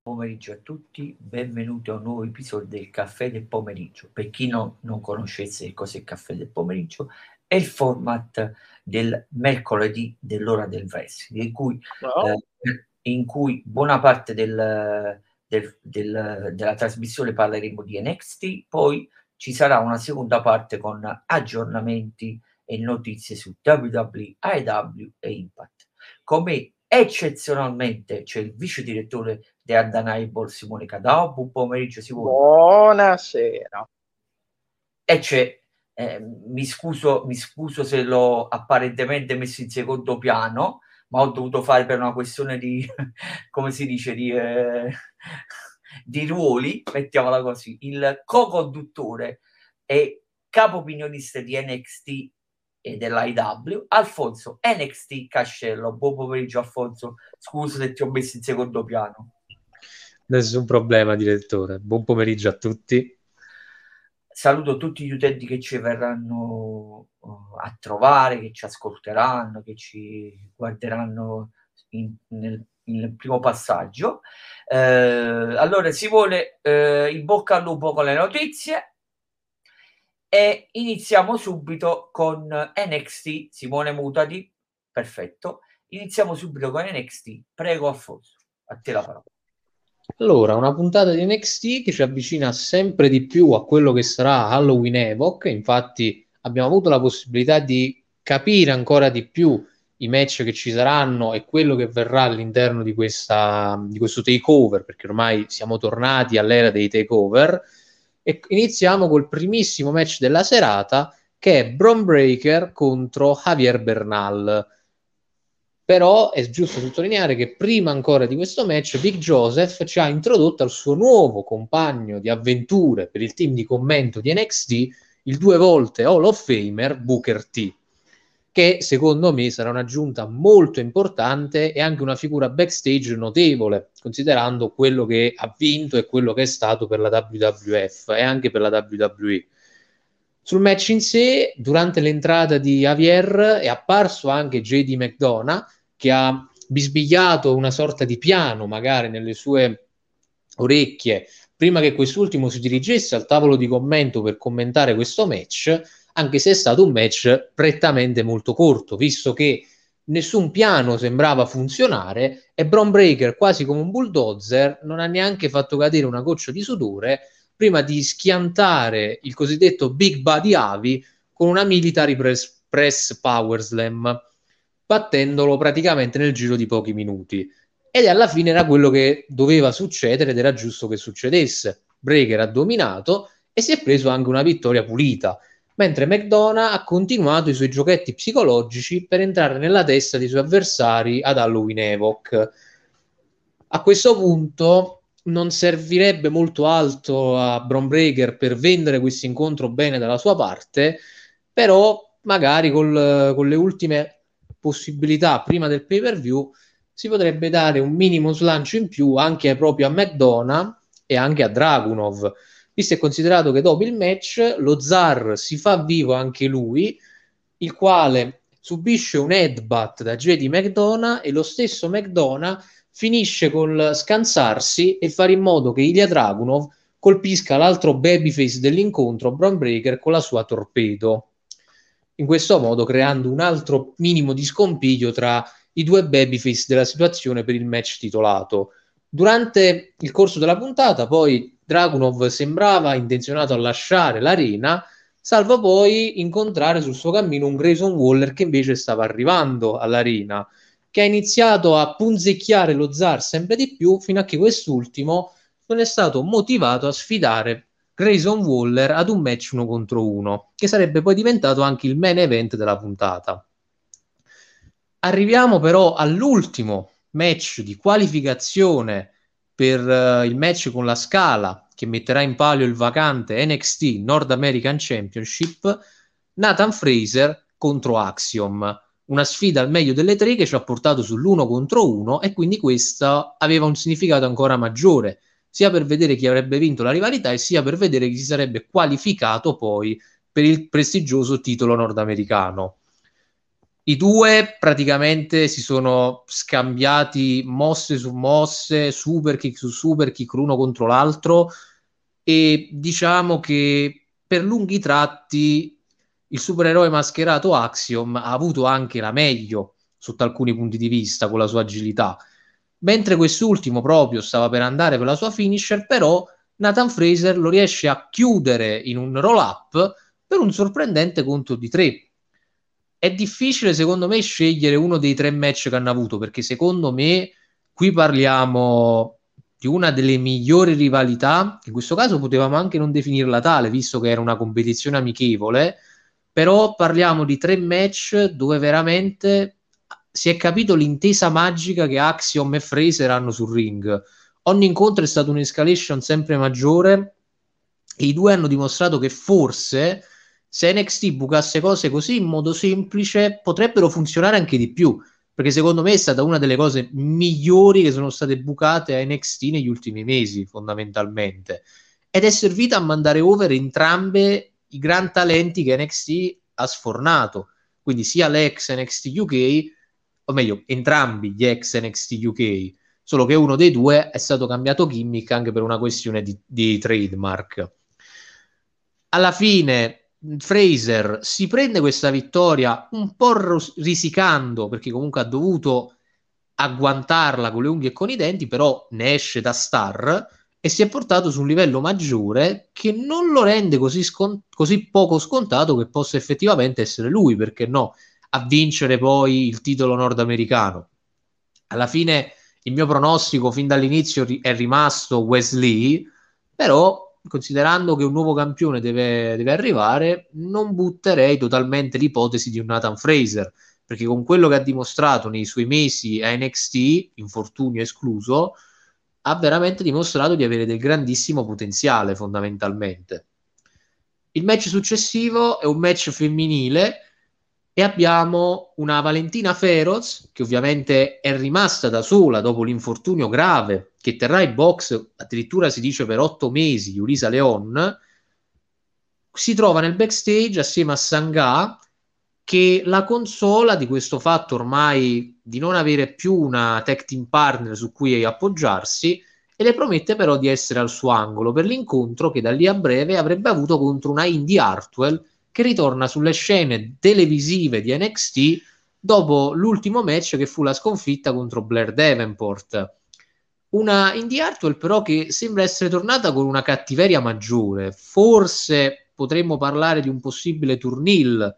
pomeriggio a tutti, benvenuti a un nuovo episodio del Caffè del Pomeriggio. Per chi no, non conoscesse cos'è il Caffè del Pomeriggio, è il format del mercoledì dell'ora del wrestling, in cui, no. eh, in cui buona parte del, del, del, della trasmissione parleremo di NXT, poi ci sarà una seconda parte con aggiornamenti e notizie su WWE, AEW e Impact. Come eccezionalmente c'è il vice direttore di Undeniable Simone Cadao, buon pomeriggio Simone. Buonasera. E c'è, eh, mi, scuso, mi scuso se l'ho apparentemente messo in secondo piano, ma ho dovuto fare per una questione di, come si dice, di, eh, di ruoli, mettiamola così, il co-conduttore e capo opinionista di NXT e dell'IW, Alfonso NXT Cascello. Buon pomeriggio Alfonso, scusa se ti ho messo in secondo piano. Nessun problema, direttore. Buon pomeriggio a tutti. Saluto tutti gli utenti che ci verranno uh, a trovare, che ci ascolteranno, che ci guarderanno in, nel, nel, primo passaggio. Eh, allora, si vuole eh, in bocca al lupo con le notizie e iniziamo subito con NXT. Simone Mutati, perfetto. Iniziamo subito con NXT. Prego, Alfonso, a te la parola. Allora, una puntata di NXT che ci avvicina sempre di più a quello che sarà Halloween Evoc. Infatti, abbiamo avuto la possibilità di capire ancora di più i match che ci saranno e quello che verrà all'interno di, questa, di questo takeover, perché ormai siamo tornati all'era dei takeover e iniziamo col primissimo match della serata che è Bron Breaker contro Javier Bernal. Però è giusto sottolineare che prima ancora di questo match Vic Joseph ci ha introdotto al suo nuovo compagno di avventure per il team di commento di NXT, il due volte Hall of Famer Booker T che secondo me sarà un'aggiunta molto importante e anche una figura backstage notevole, considerando quello che ha vinto e quello che è stato per la WWF e anche per la WWE. Sul match in sé, durante l'entrata di Javier è apparso anche JD McDonough che ha bisbigliato una sorta di piano magari nelle sue orecchie prima che quest'ultimo si dirigesse al tavolo di commento per commentare questo match anche se è stato un match prettamente molto corto, visto che nessun piano sembrava funzionare e Bron Breaker, quasi come un bulldozer, non ha neanche fatto cadere una goccia di sudore prima di schiantare il cosiddetto Big Body Avi con una military press, press power slam, battendolo praticamente nel giro di pochi minuti. Ed alla fine era quello che doveva succedere ed era giusto che succedesse. Breaker ha dominato e si è preso anche una vittoria pulita mentre McDonough ha continuato i suoi giochetti psicologici per entrare nella testa dei suoi avversari ad Halloween Evoc. A questo punto non servirebbe molto alto a Bron Breaker per vendere questo incontro bene dalla sua parte, però magari col, con le ultime possibilità prima del pay per view si potrebbe dare un minimo slancio in più anche proprio a McDonough e anche a Dragunov visto e considerato che dopo il match lo zar si fa vivo anche lui, il quale subisce un headbutt da JD McDonough e lo stesso McDonough finisce col scansarsi e fare in modo che Ilya Dragunov colpisca l'altro babyface dell'incontro, Braun Breaker, con la sua torpedo. In questo modo creando un altro minimo di scompiglio tra i due babyface della situazione per il match titolato. Durante il corso della puntata poi Dragunov sembrava intenzionato a lasciare l'arena, salvo poi incontrare sul suo cammino un Grayson Waller che invece stava arrivando all'arena, che ha iniziato a punzecchiare lo zar sempre di più fino a che quest'ultimo non è stato motivato a sfidare Grayson Waller ad un match uno contro uno, che sarebbe poi diventato anche il main event della puntata. Arriviamo però all'ultimo match di qualificazione per uh, il match con la Scala che metterà in palio il vacante NXT North American Championship, Nathan Fraser contro Axiom. Una sfida al meglio delle tre che ci ha portato sull'uno contro uno e quindi questa aveva un significato ancora maggiore, sia per vedere chi avrebbe vinto la rivalità e sia per vedere chi si sarebbe qualificato poi per il prestigioso titolo nordamericano. I due praticamente si sono scambiati mosse su mosse, super kick su super kick l'uno contro l'altro. E diciamo che per lunghi tratti il supereroe mascherato Axiom ha avuto anche la meglio sotto alcuni punti di vista con la sua agilità, mentre quest'ultimo proprio stava per andare per la sua finisher, però Nathan Fraser lo riesce a chiudere in un roll up per un sorprendente conto di tre è difficile secondo me scegliere uno dei tre match che hanno avuto perché secondo me qui parliamo di una delle migliori rivalità. In questo caso potevamo anche non definirla tale visto che era una competizione amichevole però parliamo di tre match dove veramente si è capito l'intesa magica che Axiom e Fraser hanno sul ring. Ogni incontro è stato un'escalation sempre maggiore e i due hanno dimostrato che forse se NXT bucasse cose così in modo semplice potrebbero funzionare anche di più. Perché secondo me è stata una delle cose migliori che sono state bucate a NXT negli ultimi mesi fondamentalmente. Ed è servita a mandare over entrambe i gran talenti che NXT ha sfornato. Quindi sia l'ex NXT UK o meglio entrambi gli ex NXT UK solo che uno dei due è stato cambiato gimmick anche per una questione di, di trademark. Alla fine Fraser si prende questa vittoria un po' ros- risicando perché comunque ha dovuto agguantarla con le unghie e con i denti, però ne esce da star e si è portato su un livello maggiore che non lo rende così, scon- così poco scontato che possa effettivamente essere lui, perché no, a vincere poi il titolo nordamericano. Alla fine il mio pronostico fin dall'inizio è rimasto Wesley, però considerando che un nuovo campione deve, deve, arrivare, non butterei totalmente l'ipotesi di un Nathan Fraser, perché con quello che ha dimostrato nei suoi mesi a NXT, infortunio escluso, ha veramente dimostrato di avere del grandissimo potenziale fondamentalmente. Il match successivo è un match femminile e abbiamo una Valentina Feroz che ovviamente è rimasta da sola dopo l'infortunio grave che terrà i box addirittura si dice per otto mesi Ulisa Leon si trova nel backstage assieme a Sangha che la consola di questo fatto ormai di non avere più una tech team partner su cui appoggiarsi e le promette però di essere al suo angolo per l'incontro che da lì a breve avrebbe avuto contro una Indy Hartwell che ritorna sulle scene televisive di NXT dopo l'ultimo match che fu la sconfitta contro Blair Davenport. Una Indy Hartwell però che sembra essere tornata con una cattiveria maggiore. Forse potremmo parlare di un possibile turnil,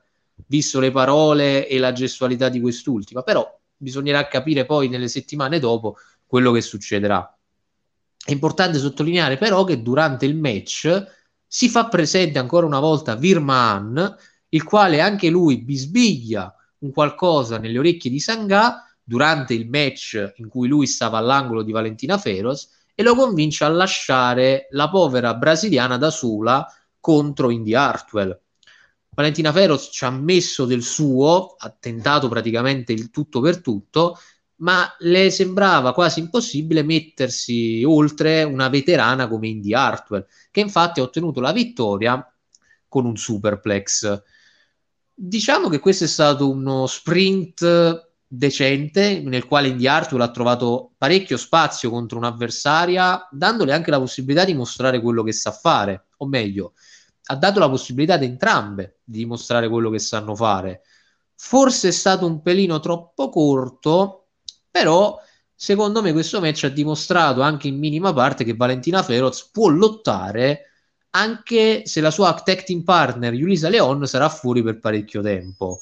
visto le parole e la gestualità di quest'ultima, però bisognerà capire poi nelle settimane dopo quello che succederà. È importante sottolineare però che durante il match si fa presente ancora una volta Virman, il quale anche lui bisbiglia un qualcosa nelle orecchie di Sangha durante il match in cui lui stava all'angolo di Valentina Feroz e lo convince a lasciare la povera brasiliana da sola contro Indy Hartwell. Valentina Feroz ci ha messo del suo, ha tentato praticamente il tutto per tutto, ma le sembrava quasi impossibile mettersi oltre una veterana come Indy Hartwell, che infatti ha ottenuto la vittoria con un superplex. Diciamo che questo è stato uno sprint decente nel quale Indy Hartwell ha trovato parecchio spazio contro un'avversaria, dandole anche la possibilità di mostrare quello che sa fare, o meglio, ha dato la possibilità ad entrambe di dimostrare quello che sanno fare. Forse è stato un pelino troppo corto, però, secondo me, questo match ha dimostrato anche in minima parte che Valentina Feroz può lottare anche se la sua tag team partner Yulisa Leon sarà fuori per parecchio tempo.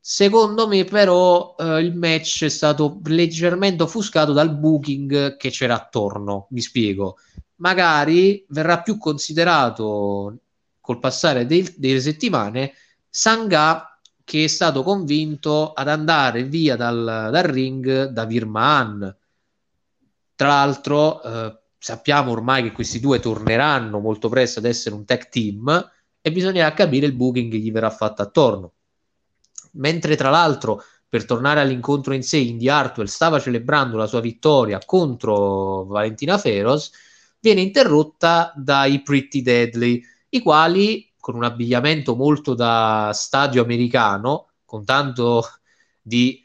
Secondo me, però, eh, il match è stato leggermente offuscato dal booking che c'era attorno. Mi spiego. Magari verrà più considerato col passare dei, delle settimane Sangha che è stato convinto ad andare via dal, dal ring da Virman. Tra l'altro, eh, sappiamo ormai che questi due torneranno molto presto ad essere un tech team e bisognerà capire il booking che gli verrà fatto attorno. Mentre, tra l'altro, per tornare all'incontro in sé, Indy Hartwell stava celebrando la sua vittoria contro Valentina Feroz, viene interrotta dai Pretty Deadly, i quali con un abbigliamento molto da stadio americano, con tanto di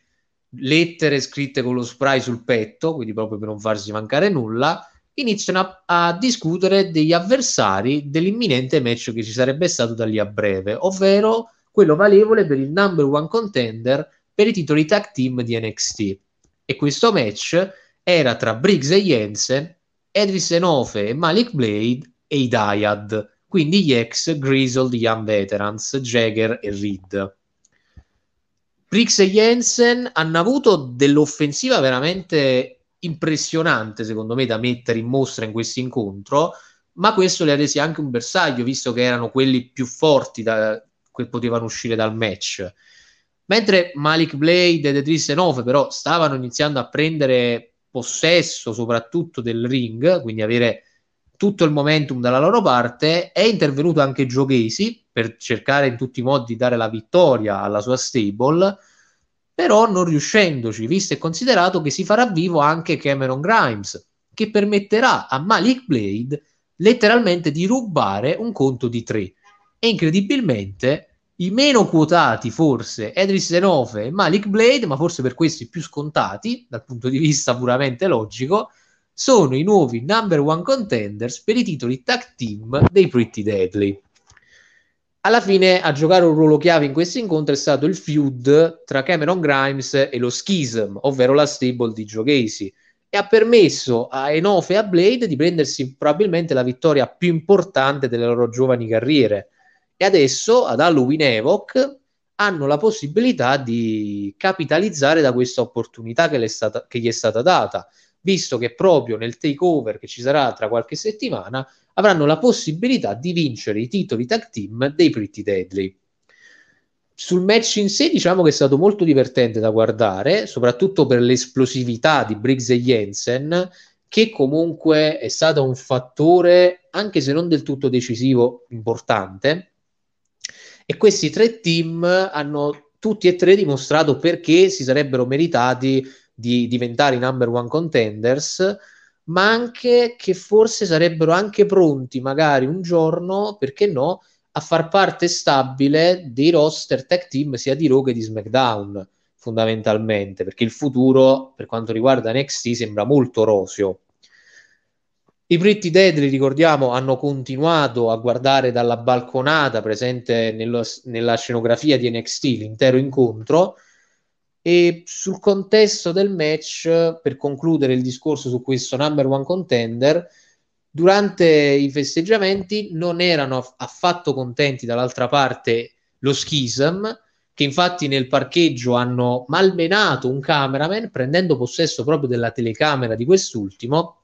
lettere scritte con lo spray sul petto, quindi proprio per non farsi mancare nulla, iniziano a, a, discutere degli avversari dell'imminente match che ci sarebbe stato da lì a breve, ovvero quello valevole per il number one contender per i titoli tag team di NXT. E questo match era tra Briggs e Jensen, Edris Enofe e Malik Blade e i Dyad, quindi gli ex Grizzled Young Veterans, Jagger e Reed. Briggs e Jensen hanno avuto dell'offensiva veramente impressionante, secondo me, da mettere in mostra in questo incontro, ma questo li ha resi anche un bersaglio, visto che erano quelli più forti da, che potevano uscire dal match. Mentre Malik Blade ed Edris Enofe però stavano iniziando a prendere possesso soprattutto del ring, quindi avere tutto il momentum dalla loro parte, è intervenuto anche Casey per cercare in tutti i modi di dare la vittoria alla sua stable, però non riuscendoci, visto e considerato che si farà vivo anche Cameron Grimes, che permetterà a Malik Blade letteralmente di rubare un conto di tre. E incredibilmente i meno quotati forse Edris Zenofe e Malik Blade, ma forse per questi più scontati dal punto di vista puramente logico, sono i nuovi number one contenders per i titoli tag team dei Pretty Deadly. Alla fine a giocare un ruolo chiave in questo incontro è stato il feud tra Cameron Grimes e lo Schism, ovvero la stable di Joe Casey, e ha permesso a Enofe e a Blade di prendersi probabilmente la vittoria più importante delle loro giovani carriere e adesso ad Halloween Evoc hanno la possibilità di capitalizzare da questa opportunità che, che gli è stata data, visto che proprio nel takeover che ci sarà tra qualche settimana avranno la possibilità di vincere i titoli tag team dei Pretty Deadly. Sul match in sé diciamo che è stato molto divertente da guardare, soprattutto per l'esplosività di Briggs e Jensen, che comunque è stato un fattore, anche se non del tutto decisivo, importante e questi tre team hanno tutti e tre dimostrato perché si sarebbero meritati di diventare i number one contenders, ma anche che forse sarebbero anche pronti magari un giorno, perché no, a far parte stabile dei roster tech team sia di Raw che di SmackDown fondamentalmente, perché il futuro per quanto riguarda NXT sembra molto roseo. I Pretty Deadly, ricordiamo, hanno continuato a guardare dalla balconata presente nello, nella scenografia di NXT l'intero incontro e sul contesto del match, per concludere il discorso su questo number one contender, durante i festeggiamenti non erano affatto contenti dall'altra parte lo Schism, che infatti nel parcheggio hanno malmenato un cameraman prendendo possesso proprio della telecamera di quest'ultimo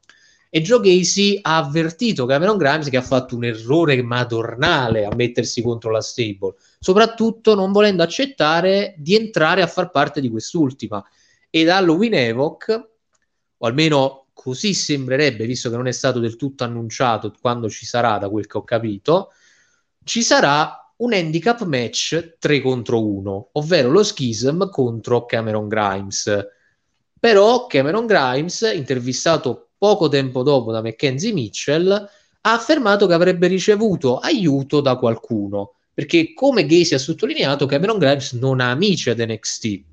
e Joe Casey ha avvertito Cameron Grimes che ha fatto un errore madornale a mettersi contro la stable, soprattutto non volendo accettare di entrare a far parte di quest'ultima. Ed Halloween Evoc, o almeno così sembrerebbe, visto che non è stato del tutto annunciato quando ci sarà, da quel che ho capito, ci sarà un handicap match 3 contro 1, ovvero lo Schism contro Cameron Grimes. Però Cameron Grimes, intervistato poco tempo dopo da Mackenzie Mitchell, ha affermato che avrebbe ricevuto aiuto da qualcuno, perché come Gacy ha sottolineato, Cameron Grimes non ha amici ad NXT,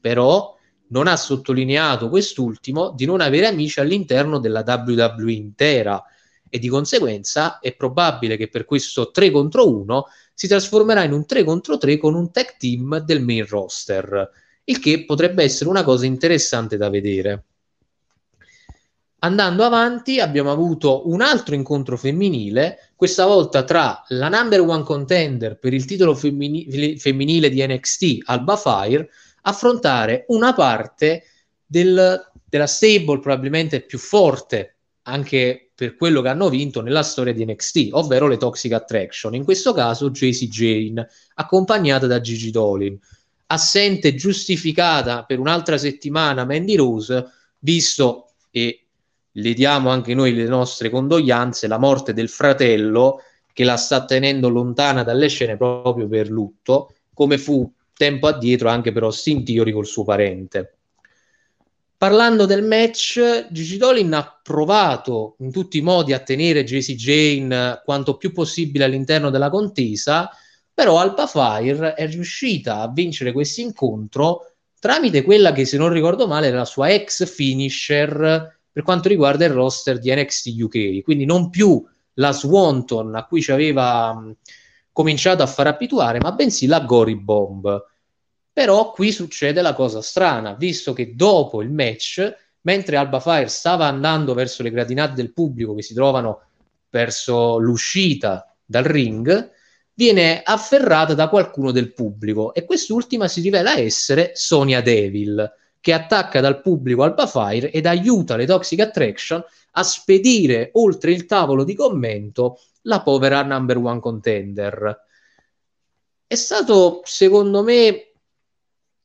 però non ha sottolineato quest'ultimo di non avere amici all'interno della WWE intera e di conseguenza è probabile che per questo 3 contro 1 si trasformerà in un 3 contro 3 con un tag team del main roster, il che potrebbe essere una cosa interessante da vedere. Andando avanti abbiamo avuto un altro incontro femminile, questa volta tra la number one contender per il titolo femmini- femminile di NXT, Alba Fire, affrontare una parte del, della stable probabilmente più forte anche per quello che hanno vinto nella storia di NXT, ovvero le Toxic Attraction, in questo caso JC Jane, accompagnata da Gigi Dolin. Assente giustificata per un'altra settimana Mandy Rose, visto e le diamo anche noi le nostre condoglianze, la morte del fratello che la sta tenendo lontana dalle scene proprio per lutto, come fu tempo addietro anche per Austin Theory col suo parente. Parlando del match, Gigi Dolin ha provato in tutti i modi a tenere JC Jane quanto più possibile all'interno della contesa, Però Alba Fire è riuscita a vincere questo incontro tramite quella che, se non ricordo male, era la sua ex finisher per quanto riguarda il roster di NXT UK. Quindi non più la Swanton a cui ci aveva mh, cominciato a far abituare, ma bensì la Gory Bomb. Però qui succede la cosa strana, visto che dopo il match, mentre Alba Fire stava andando verso le gradinate del pubblico che si trovano verso l'uscita dal ring, viene afferrata da qualcuno del pubblico e quest'ultima si rivela essere Sonia Devil, che attacca dal pubblico Alba Fire ed aiuta le Toxic Attraction a spedire oltre il tavolo di commento la povera number one contender. È stato, secondo me,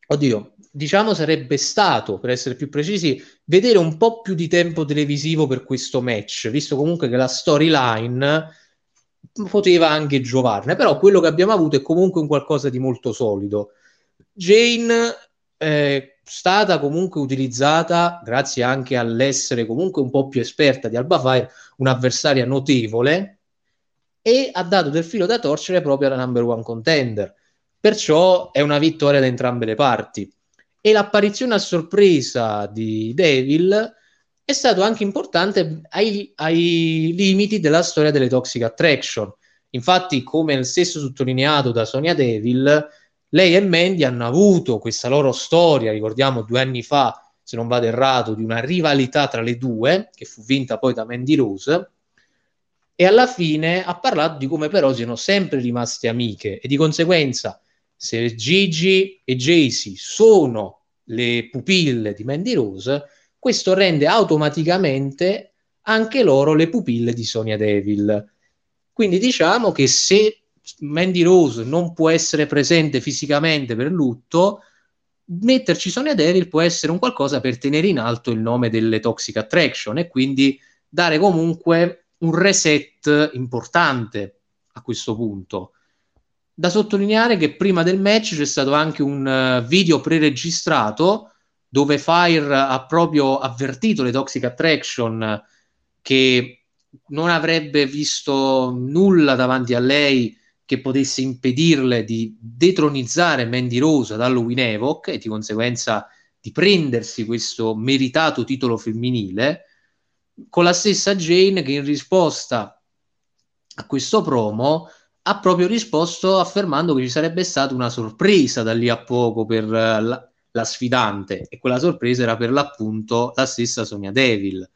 oddio, diciamo sarebbe stato, per essere più precisi, vedere un po' più di tempo televisivo per questo match, visto comunque che la storyline poteva anche giovarne, però quello che abbiamo avuto è comunque un qualcosa di molto solido. Jane è stata comunque utilizzata, grazie anche all'essere comunque un po' più esperta di Alba Fire, un'avversaria notevole e ha dato del filo da torcere proprio alla number one contender. Perciò è una vittoria da entrambe le parti. E l'apparizione a sorpresa di Devil è stato anche importante ai, ai limiti della storia delle Toxic Attraction. Infatti, come stesso sottolineato da Sonia Devil, lei e Mandy hanno avuto questa loro storia, ricordiamo due anni fa, se non vado errato, di una rivalità tra le due, che fu vinta poi da Mandy Rose, e alla fine ha parlato di come però siano sempre rimaste amiche e di conseguenza se Gigi e Jaycee sono le pupille di Mandy Rose, questo rende automaticamente anche loro le pupille di Sonia Devil. Quindi diciamo che se Mandy Rose non può essere presente fisicamente per lutto, metterci Sonia Devil può essere un qualcosa per tenere in alto il nome delle Toxic Attraction e quindi dare comunque un reset importante a questo punto. Da sottolineare che prima del match c'è stato anche un uh, video preregistrato dove Fire ha proprio avvertito le Toxic Attraction che non avrebbe visto nulla davanti a lei che potesse impedirle di detronizzare Mandy Rose ad Evoc e di conseguenza di prendersi questo meritato titolo femminile, con la stessa Jane che in risposta a questo promo ha proprio risposto affermando che ci sarebbe stata una sorpresa da lì a poco per uh, la, la, sfidante e quella sorpresa era per l'appunto la stessa Sonia Devil.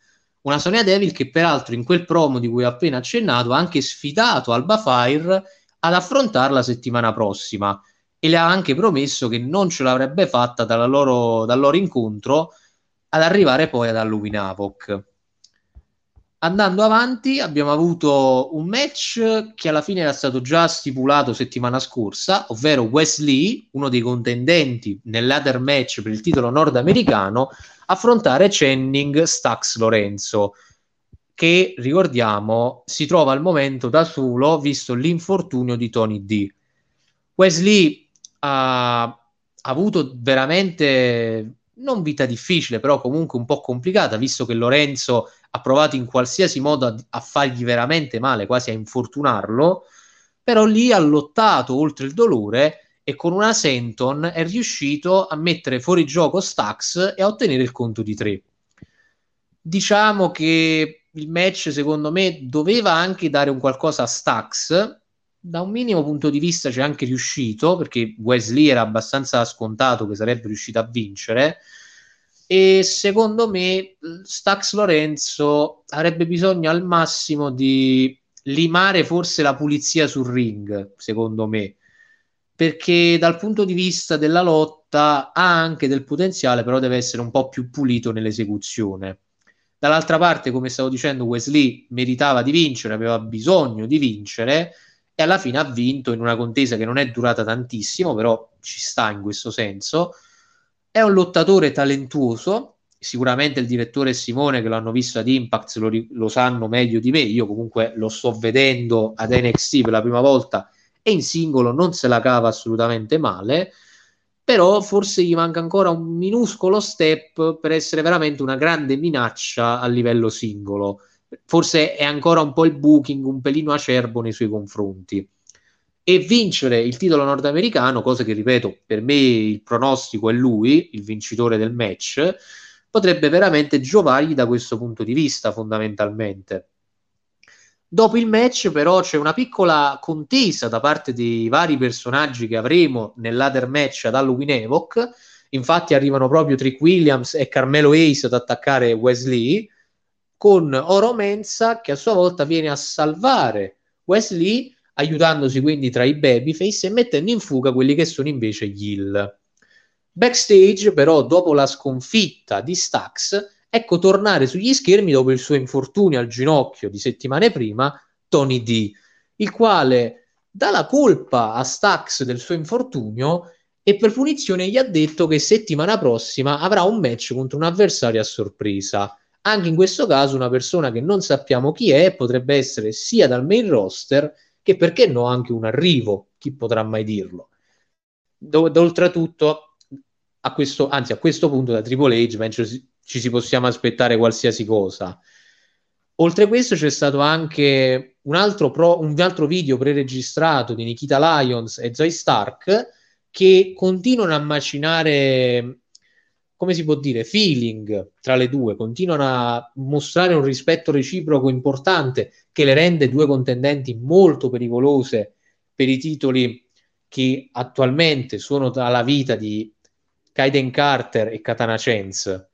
Una Sonia Devil che peraltro in quel promo di cui ho appena accennato ha anche sfidato Alba Fire ad affrontarla la settimana prossima e le ha anche promesso che non ce l'avrebbe fatta loro, dal loro incontro ad arrivare poi ad Halloween. Andando avanti abbiamo avuto un match che alla fine era stato già stipulato settimana scorsa, ovvero Wesley, uno dei contendenti nell'other match per il titolo nordamericano, affrontare Channing Stax Lorenzo che ricordiamo si trova al momento da solo visto l'infortunio di Tony D. Wesley ha, ha avuto veramente non vita difficile, però comunque un po' complicata, visto che Lorenzo ha provato in qualsiasi modo a, a, fargli veramente male, quasi a infortunarlo, però lì ha lottato oltre il dolore e con una Senton è riuscito a mettere fuori gioco Stax e a ottenere il conto di tre. Diciamo che il match, secondo me, doveva anche dare un qualcosa a Stax. Da un minimo punto di vista c'è anche riuscito, perché Wesley era abbastanza scontato che sarebbe riuscito a vincere. E secondo me Stax Lorenzo avrebbe bisogno al massimo di limare forse la pulizia sul ring, secondo me. Perché dal punto di vista della lotta ha anche del potenziale, però deve essere un po' più pulito nell'esecuzione Dall'altra parte, come stavo dicendo, Wesley meritava di vincere, aveva bisogno di vincere e alla fine ha vinto in una contesa che non è durata tantissimo, però ci sta in questo senso. È un lottatore talentuoso, sicuramente il direttore Simone che l'hanno visto ad Impact lo, lo sanno meglio di me, io comunque lo sto vedendo ad NXT per la prima volta e in singolo non se la cava assolutamente male però forse gli manca ancora un minuscolo step per essere veramente una grande minaccia a livello singolo. Forse è ancora un po' il booking un pelino acerbo nei suoi confronti. e vincere il titolo nordamericano, cosa che ripeto, per me il pronostico è lui, il vincitore del match, potrebbe veramente giovargli da questo punto di vista fondamentalmente. Dopo il match, però, c'è una piccola contesa da parte dei vari personaggi che avremo nell'other match ad Halloween Evoc. Infatti, arrivano proprio Trick Williams e Carmelo Ace ad attaccare Wesley, con Oro Mensa che a sua volta viene a salvare Wesley, aiutandosi quindi tra i babyface e mettendo in fuga quelli che sono invece gli Hill. Backstage, però, dopo la sconfitta di Stax, ecco tornare sugli schermi dopo il suo infortunio al ginocchio di settimane prima Tony D, il quale dà la colpa a Stax del suo infortunio e per punizione gli ha detto che settimana prossima avrà un match contro un avversario a sorpresa. Anche in questo caso una persona che non sappiamo chi è potrebbe essere sia dal main roster che perché no anche un arrivo, chi potrà mai dirlo. Do- oltretutto a questo, anzi a questo punto da Triple H penso ci si possiamo aspettare qualsiasi cosa. Oltre a questo c'è stato anche un altro, pro, un altro video preregistrato di Nikita Lyons e Zoe Stark che continuano a macinare, come si può dire, feeling tra le due, continuano a mostrare un rispetto reciproco importante che le rende due contendenti molto pericolose per i titoli che attualmente sono tra la vita di Kaiden Carter e Katana Chance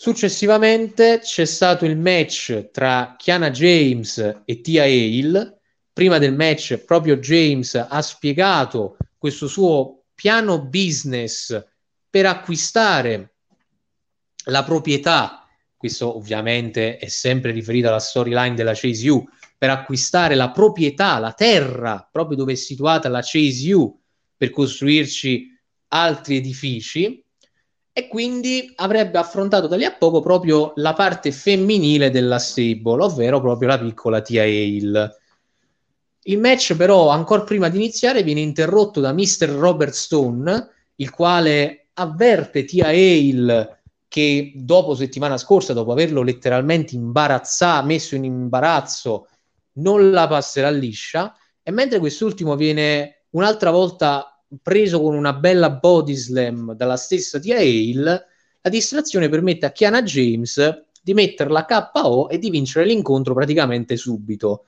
Successivamente c'è stato il match tra Kiana James e Tia Hale. Prima del match proprio James ha spiegato questo suo piano business per acquistare la proprietà, questo ovviamente è sempre riferito alla storyline della Chase U, per acquistare la proprietà, la terra, proprio dove è situata la Chase U, per costruirci altri edifici e quindi avrebbe affrontato da lì a poco proprio la parte femminile della stable, ovvero proprio la piccola Tia Hale. Il match però, ancora prima di iniziare, viene interrotto da Mr. Robert Stone, il quale avverte Tia Hale che dopo settimana scorsa, dopo averlo letteralmente imbarazzato, messo in imbarazzo, non la passerà liscia, e mentre quest'ultimo viene un'altra volta preso con una bella body slam dalla stessa Tia Hale, la distrazione permette a Kiana James di metterla KO e di vincere l'incontro praticamente subito.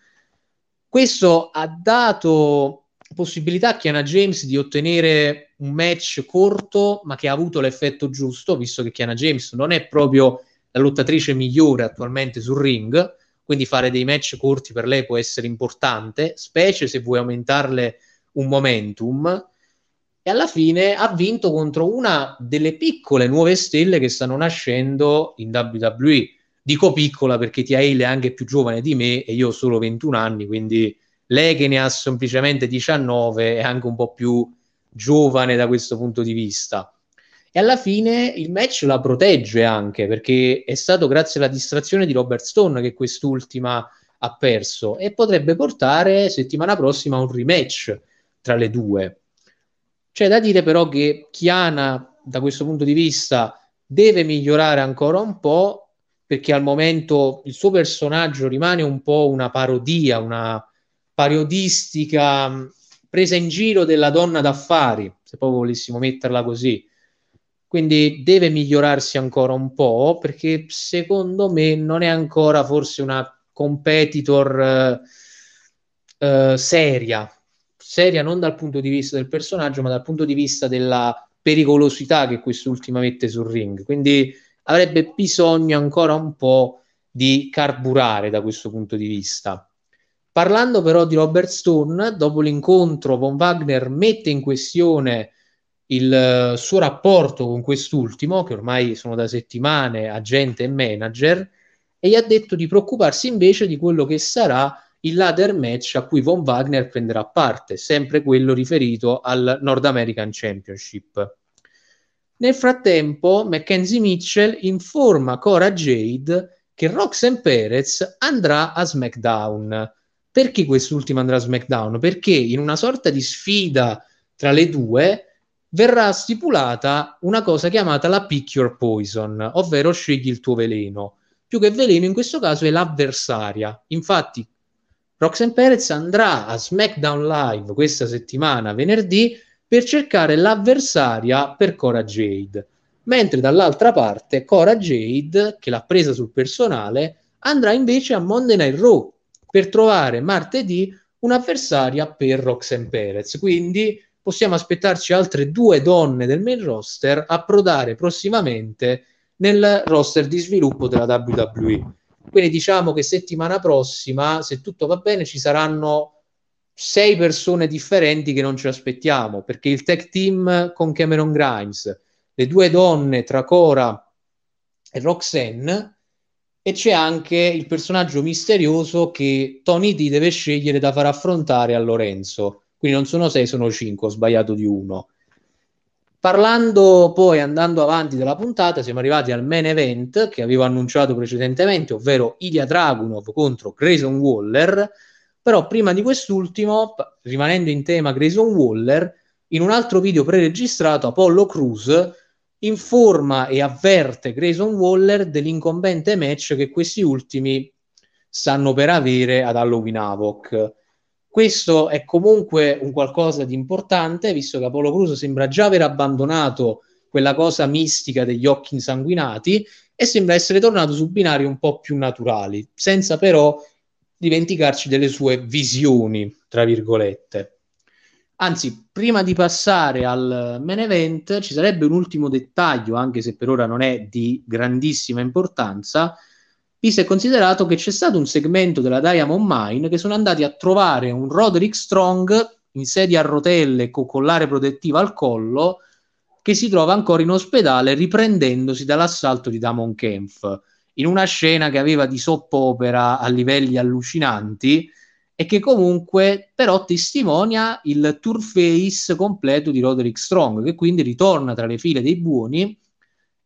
Questo ha dato possibilità a Kiana James di ottenere un match corto, ma che ha avuto l'effetto giusto, visto che Kiana James non è proprio la lottatrice migliore attualmente sul ring, quindi fare dei match corti per lei può essere importante, specie se vuoi aumentarle un momentum e alla fine ha vinto contro una delle piccole nuove stelle che stanno nascendo in WWE. Dico piccola perché Tia Hale è anche più giovane di me e io ho solo 21 anni, quindi lei che ne ha semplicemente 19 è anche un po' più giovane da questo punto di vista. E alla fine il match la protegge anche perché è stato grazie alla distrazione di Robert Stone che quest'ultima ha perso e potrebbe portare settimana prossima un rematch tra le due. C'è da dire però che Chiana, da questo punto di vista, deve migliorare ancora un po', perché al momento il suo personaggio rimane un po' una parodia, una parodistica presa in giro della donna d'affari, se proprio volessimo metterla così. Quindi deve migliorarsi ancora un po', perché secondo me non è ancora forse una competitor eh, eh, seria, seria non dal punto di vista del personaggio, ma dal punto di vista della pericolosità che quest'ultima mette sul ring. Quindi avrebbe bisogno ancora un po' di carburare da questo punto di vista. Parlando però di Robert Stone, dopo l'incontro Von Wagner mette in questione il uh, suo rapporto con quest'ultimo, che ormai sono da settimane agente e manager, e gli ha detto di preoccuparsi invece di quello che sarà il ladder match a cui Von Wagner prenderà parte, sempre quello riferito al Nord American Championship. Nel frattempo, Mackenzie Mitchell informa Cora Jade che Roxanne Perez andrà a SmackDown. Perché quest'ultima andrà a SmackDown? Perché in una sorta di sfida tra le due verrà stipulata una cosa chiamata la Pick Your Poison, ovvero scegli il tuo veleno. Più che veleno in questo caso è l'avversaria. Infatti Roxanne Perez andrà a SmackDown Live questa settimana, venerdì, per cercare l'avversaria per Cora Jade. Mentre dall'altra parte Cora Jade, che l'ha presa sul personale, andrà invece a Monday Night Raw per trovare martedì un'avversaria per Roxanne Perez. Quindi possiamo aspettarci altre due donne del main roster approdare prossimamente nel roster di sviluppo della WWE. Quindi diciamo che settimana prossima, se tutto va bene, ci saranno sei persone differenti che non ci aspettiamo, perché il tag team con Cameron Grimes, le due donne tra Cora e Roxanne, e c'è anche il personaggio misterioso che Tony D deve scegliere da far affrontare a Lorenzo. Quindi non sono sei, sono cinque, ho sbagliato di uno. Parlando poi, andando avanti della puntata, siamo arrivati al main event che avevo annunciato precedentemente, ovvero Ilya Dragunov contro Grayson Waller. Però prima di quest'ultimo, rimanendo in tema Grayson Waller, in un altro video preregistrato Apollo Cruz informa e avverte Grayson Waller dell'incombente match che questi ultimi stanno per avere ad Halloween Havoc. Questo è comunque un qualcosa di importante, visto che Apollo Cruz sembra già aver abbandonato quella cosa mistica degli occhi insanguinati e sembra essere tornato su binari un po' più naturali, senza però dimenticarci delle sue visioni, tra virgolette. Anzi, prima di passare al main event, ci sarebbe un ultimo dettaglio, anche se per ora non è di grandissima importanza, visto e considerato che c'è stato un segmento della Diamond Mine che sono andati a trovare un Roderick Strong in sedia a rotelle con collare protettivo al collo che si trova ancora in ospedale riprendendosi dall'assalto di Damon Kempf. In una scena che aveva di soppopera a livelli allucinanti e che comunque però testimonia il tour face completo di Roderick Strong che quindi ritorna tra le file dei buoni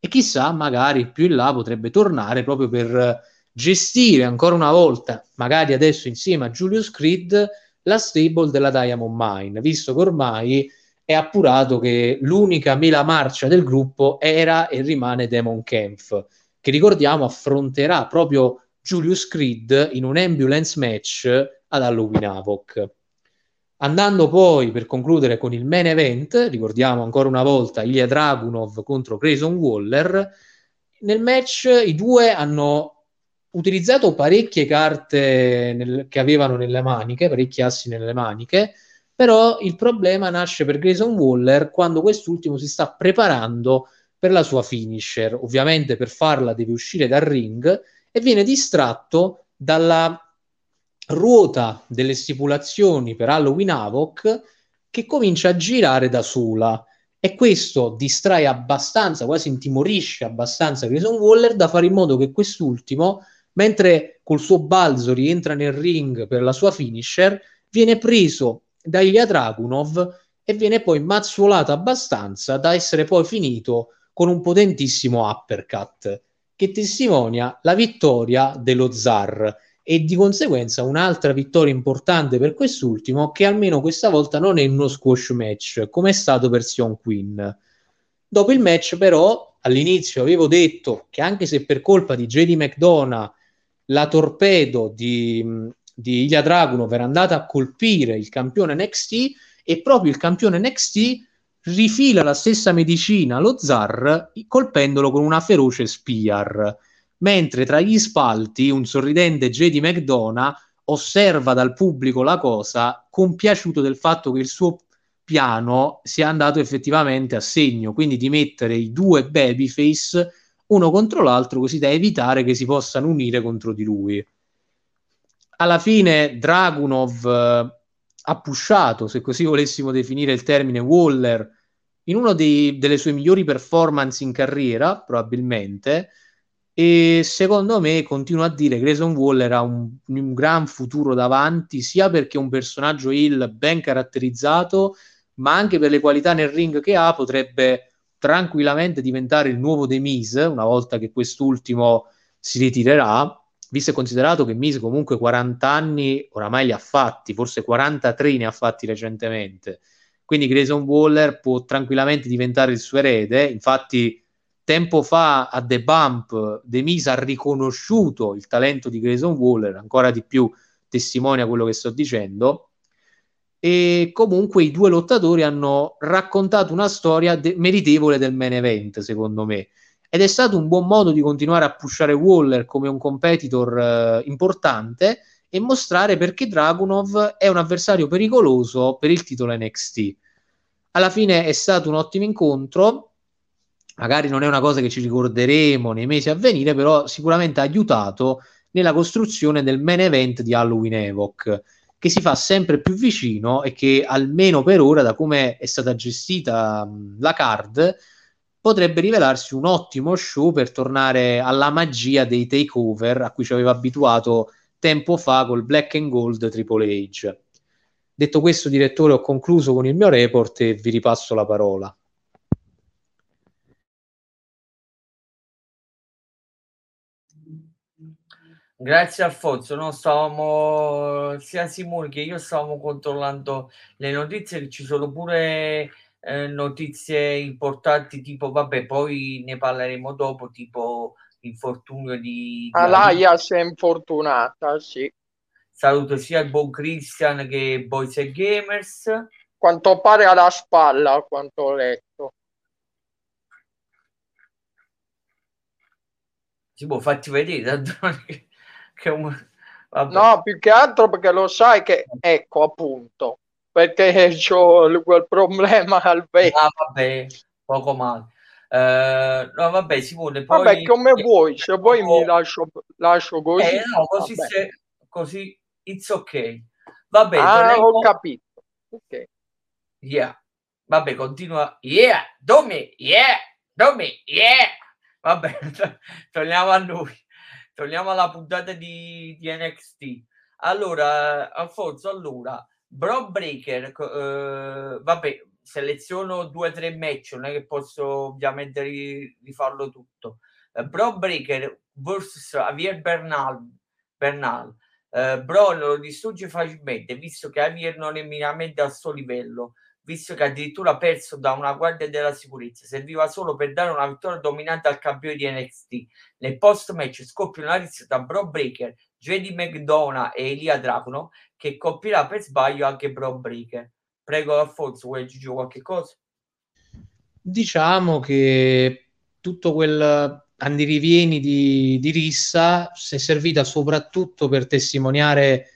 e chissà, magari più in là potrebbe tornare proprio per gestire ancora una volta, magari adesso insieme a Julius Creed, la stable della Diamond Mine, visto che ormai è appurato che l'unica mela marcia del gruppo era e rimane Demon Kempf, che ricordiamo affronterà proprio Julius Creed in un ambulance match ad Halloween Havoc. Andando poi per concludere con il main event, ricordiamo ancora una volta Ilya Dragunov contro Grayson Waller. Nel match i due hanno utilizzato parecchie carte nel, che avevano nelle maniche, parecchi assi nelle maniche, però il problema nasce per Grayson Waller quando quest'ultimo si sta preparando per la sua finisher. Ovviamente per farla deve uscire dal ring e viene distratto dalla ruota delle stipulazioni per Halloween Havoc che comincia a girare da sola. E questo distrae abbastanza, quasi intimorisce abbastanza Grayson Waller da fare in modo che quest'ultimo, mentre col suo balzo rientra nel ring per la sua finisher, viene preso da Ilya Dragunov e viene poi mazzuolato abbastanza da essere poi finito con un potentissimo uppercut che testimonia la vittoria dello zar e di conseguenza un'altra vittoria importante per quest'ultimo che almeno questa volta non è uno squash match come è stato per Sion Queen. Dopo il match però all'inizio avevo detto che anche se per colpa di JD McDonough la torpedo di, di Ilya Dragunov era andata a colpire il campione NXT e proprio il campione NXT rifila la stessa medicina allo zar colpendolo con una feroce spear mentre tra gli spalti un sorridente JD McDonough osserva dal pubblico la cosa, compiaciuto del fatto che il suo piano sia andato effettivamente a segno, quindi di mettere i due babyface uno contro l'altro così da evitare che si possano unire contro di lui. Alla fine Dragunov eh, ha pushato, se così volessimo definire il termine, Waller in una delle sue migliori performance in carriera, probabilmente, e secondo me continuo a dire Grayson Waller ha un, un, gran futuro davanti sia perché è un personaggio heel ben caratterizzato ma anche per le qualità nel ring che ha potrebbe tranquillamente diventare il nuovo The Miz una volta che quest'ultimo si ritirerà. Visto e considerato che Miz comunque 40 anni oramai li ha fatti forse 43 ne ha fatti recentemente. Quindi Grayson Waller può tranquillamente diventare il suo erede. Infatti tempo fa a The Bump The Miz ha riconosciuto il talento di Grayson Waller, ancora di più testimonia quello che sto dicendo. E comunque i due lottatori hanno raccontato una storia de- meritevole del main event, secondo me. Ed è stato un buon modo di continuare a pushare Waller come un competitor eh, importante e mostrare perché Dragunov è un avversario pericoloso per il titolo NXT. Alla fine è stato un ottimo incontro, magari non è una cosa che ci ricorderemo nei mesi a venire, però sicuramente ha aiutato nella costruzione del main event di Halloween Evoc, che si fa sempre più vicino e che almeno per ora, da come è stata gestita la card, potrebbe rivelarsi un ottimo show per tornare alla magia dei takeover a cui ci aveva abituato tempo fa col Black and Gold Triple H. Detto questo, direttore, ho concluso con il mio report e vi ripasso la parola. Grazie Alfonso, no, stavamo sia Simone che io stavamo controllando le notizie, che ci sono pure eh, notizie importanti, tipo vabbè, poi ne parleremo dopo, tipo infortunio di, di Alaya si è infortunata, sì. Saluto sia il buon Christian che Boys e Gamers. Quanto pare alla spalla, quanto ho letto. Si può farti vedere, che un... No, più che altro perché lo sai che, ecco appunto, perché ho quel problema al vecchio. Ah, vabbè, poco male. Uh, no, vabbè, Simone, poi... Vabbè, come vuoi, se vuoi oh. mi lascio, lascio così. Eh, no, così, se, così it's ok. Vabbè, ah, torniamo... ho capito. Ok. Yeah. Vabbè, continua. Yeah, Domi, yeah, Domi, yeah. Vabbè, torniamo a noi. Torniamo alla puntata di, di NXT. Allora, Alfonso, allora, Bro Breaker, eh, vabbè, seleziono due o tre match, non è che posso ovviamente rifarlo tutto. Uh, Bro Breaker vs Javier Bernal, Bernal. Uh, Bro lo distrugge facilmente, visto che Javier non è minimamente al suo livello, visto che addirittura ha perso da una guardia della sicurezza, serviva solo per dare una vittoria dominante al campione di NXT. Nel post-match scoppia una rissa tra Bro Breaker, JD McDonough e Elia Dracono, che coppierà per sbaglio anche Bro Breaker. Prego Alfonso, vuoi aggiungere qualche cosa? Diciamo che tutto quel andirivieni di, di rissa si è servita soprattutto per testimoniare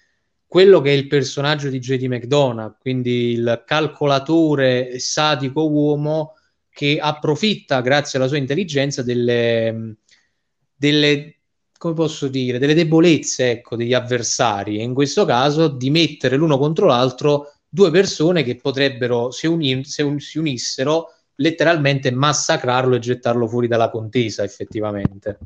quello che è il personaggio di JD McDonough, quindi il calcolatore sadico uomo che approfitta, grazie alla sua intelligenza, delle, delle come posso dire, delle debolezze ecco, degli avversari e in questo caso di mettere l'uno contro l'altro due persone che potrebbero, se, uni- se un- si unissero, letteralmente massacrarlo e gettarlo fuori dalla contesa, effettivamente.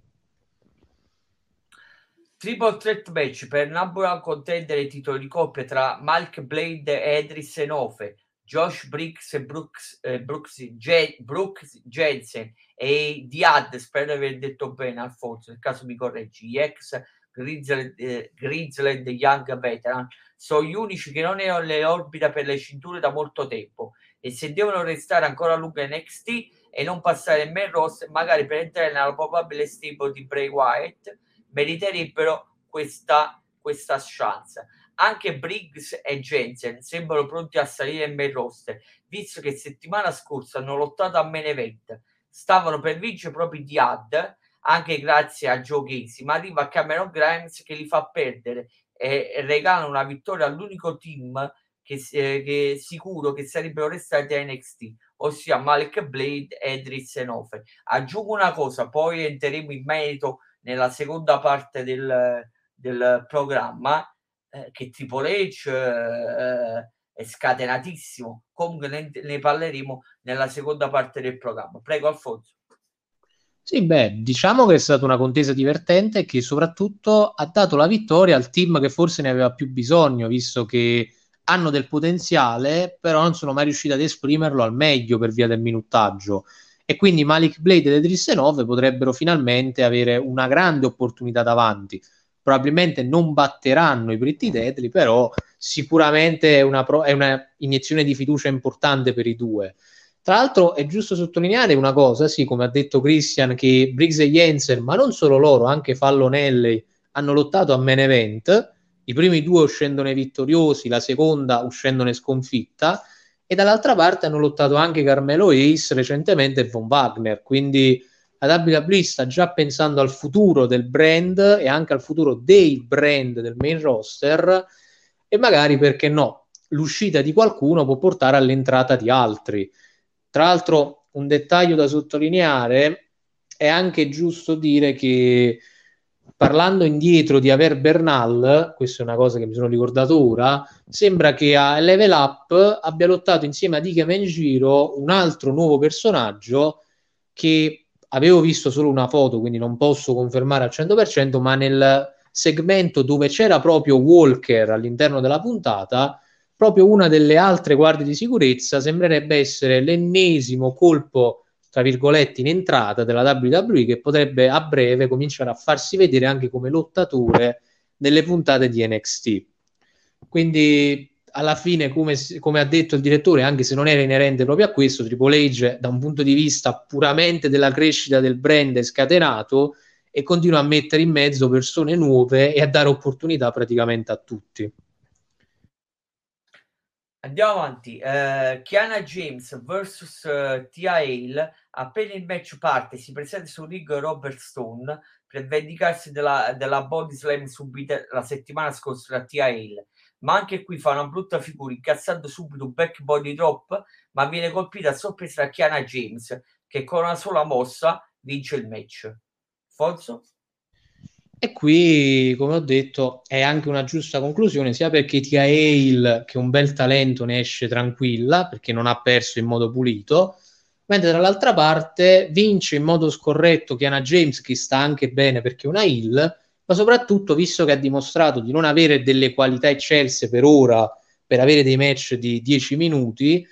Triple threat match per Nabula contendere i titoli di coppia tra Mike Blade e Edris Enofe, Josh Briggs e Brooks, eh, Brooks, J- Brooks Jensen e Diad, spero di aver detto bene Alfonso, nel caso mi correggi, gli ex Grizzly, eh, Young Veteran sono gli unici che non hanno le orbita per le cinture da molto tempo e se devono restare ancora a lungo in NXT e non passare il main roster magari per entrare nella probabile stable di Bray Wyatt meriterebbero questa, questa chance anche Briggs e Jensen sembrano pronti a salire in main roster visto che settimana scorsa hanno lottato a main event stavano per vincere proprio di ad anche grazie a Joe Casey, ma arriva Cameron Grimes che li fa perdere e, regala una vittoria all'unico team che, eh, che sicuro che sarebbero restati a NXT, ossia Malik Blade e Idris Enofe. Aggiungo una cosa, poi entreremo in merito nella seconda parte del, del programma, eh, che Triple H eh, è scatenatissimo. Comunque ne, ne parleremo nella seconda parte del programma. Prego Alfonso. Sì, beh, diciamo che è stata una contesa divertente che soprattutto ha dato la vittoria al team che forse ne aveva più bisogno, visto che hanno del potenziale, però non sono mai riusciti ad esprimerlo al meglio per via del minutaggio. E quindi Malik Blade ed Edris 9 potrebbero finalmente avere una grande opportunità davanti. Probabilmente non batteranno i Pretty Deadly, però sicuramente è una, pro- è una iniezione di fiducia importante per i due. Tra l'altro è giusto sottolineare una cosa, sì, come ha detto Christian, che Briggs e Jensen, ma non solo loro, anche Fallon Henley, hanno lottato a main event i primi due uscendone vittoriosi, la seconda uscendone sconfitta, e dall'altra parte hanno lottato anche Carmelo Ace recentemente e Von Wagner, quindi la WWE sta già pensando al futuro del brand e anche al futuro dei brand del main roster e magari perché no, l'uscita di qualcuno può portare all'entrata di altri. Tra l'altro, un dettaglio da sottolineare è anche giusto dire che parlando indietro di Aver Bernal, questa è una cosa che mi sono ricordato ora, sembra che a Level Up abbia lottato insieme a Dike Menjiro un altro nuovo personaggio che avevo visto solo una foto, quindi non posso confermare al 100%, ma nel segmento dove c'era proprio Walker all'interno della puntata, proprio una delle altre guardie di sicurezza sembrerebbe essere l'ennesimo colpo tra virgolette in entrata della WWE che potrebbe a breve cominciare a farsi vedere anche come lottatore nelle puntate di NXT. Quindi alla fine, come, come, ha detto il direttore, anche se non era inerente proprio a questo, Triple H da un punto di vista puramente della crescita del brand è scatenato e continua a mettere in mezzo persone nuove e a dare opportunità praticamente a tutti. Andiamo avanti. Uh, Kiana James vs uh, Tia Hale. Appena il match parte, si presenta sul ring Robert Stone per vendicarsi della, della body slam subita la settimana scorsa da Tia Hale. Ma anche qui fa una brutta figura, incazzando subito un back body drop, ma viene colpita a sorpresa da Kiana James, che con una sola mossa vince il match. Forzo? E qui, come ho detto, è anche una giusta conclusione, sia perché Tia Hale, che un bel talento, ne esce tranquilla, perché non ha perso in modo pulito, mentre dall'altra parte vince in modo scorretto Kiana James, che sta anche bene perché è una Hill, ma soprattutto, visto che ha dimostrato di non avere delle qualità eccelse per ora, per avere dei match di 10 minuti,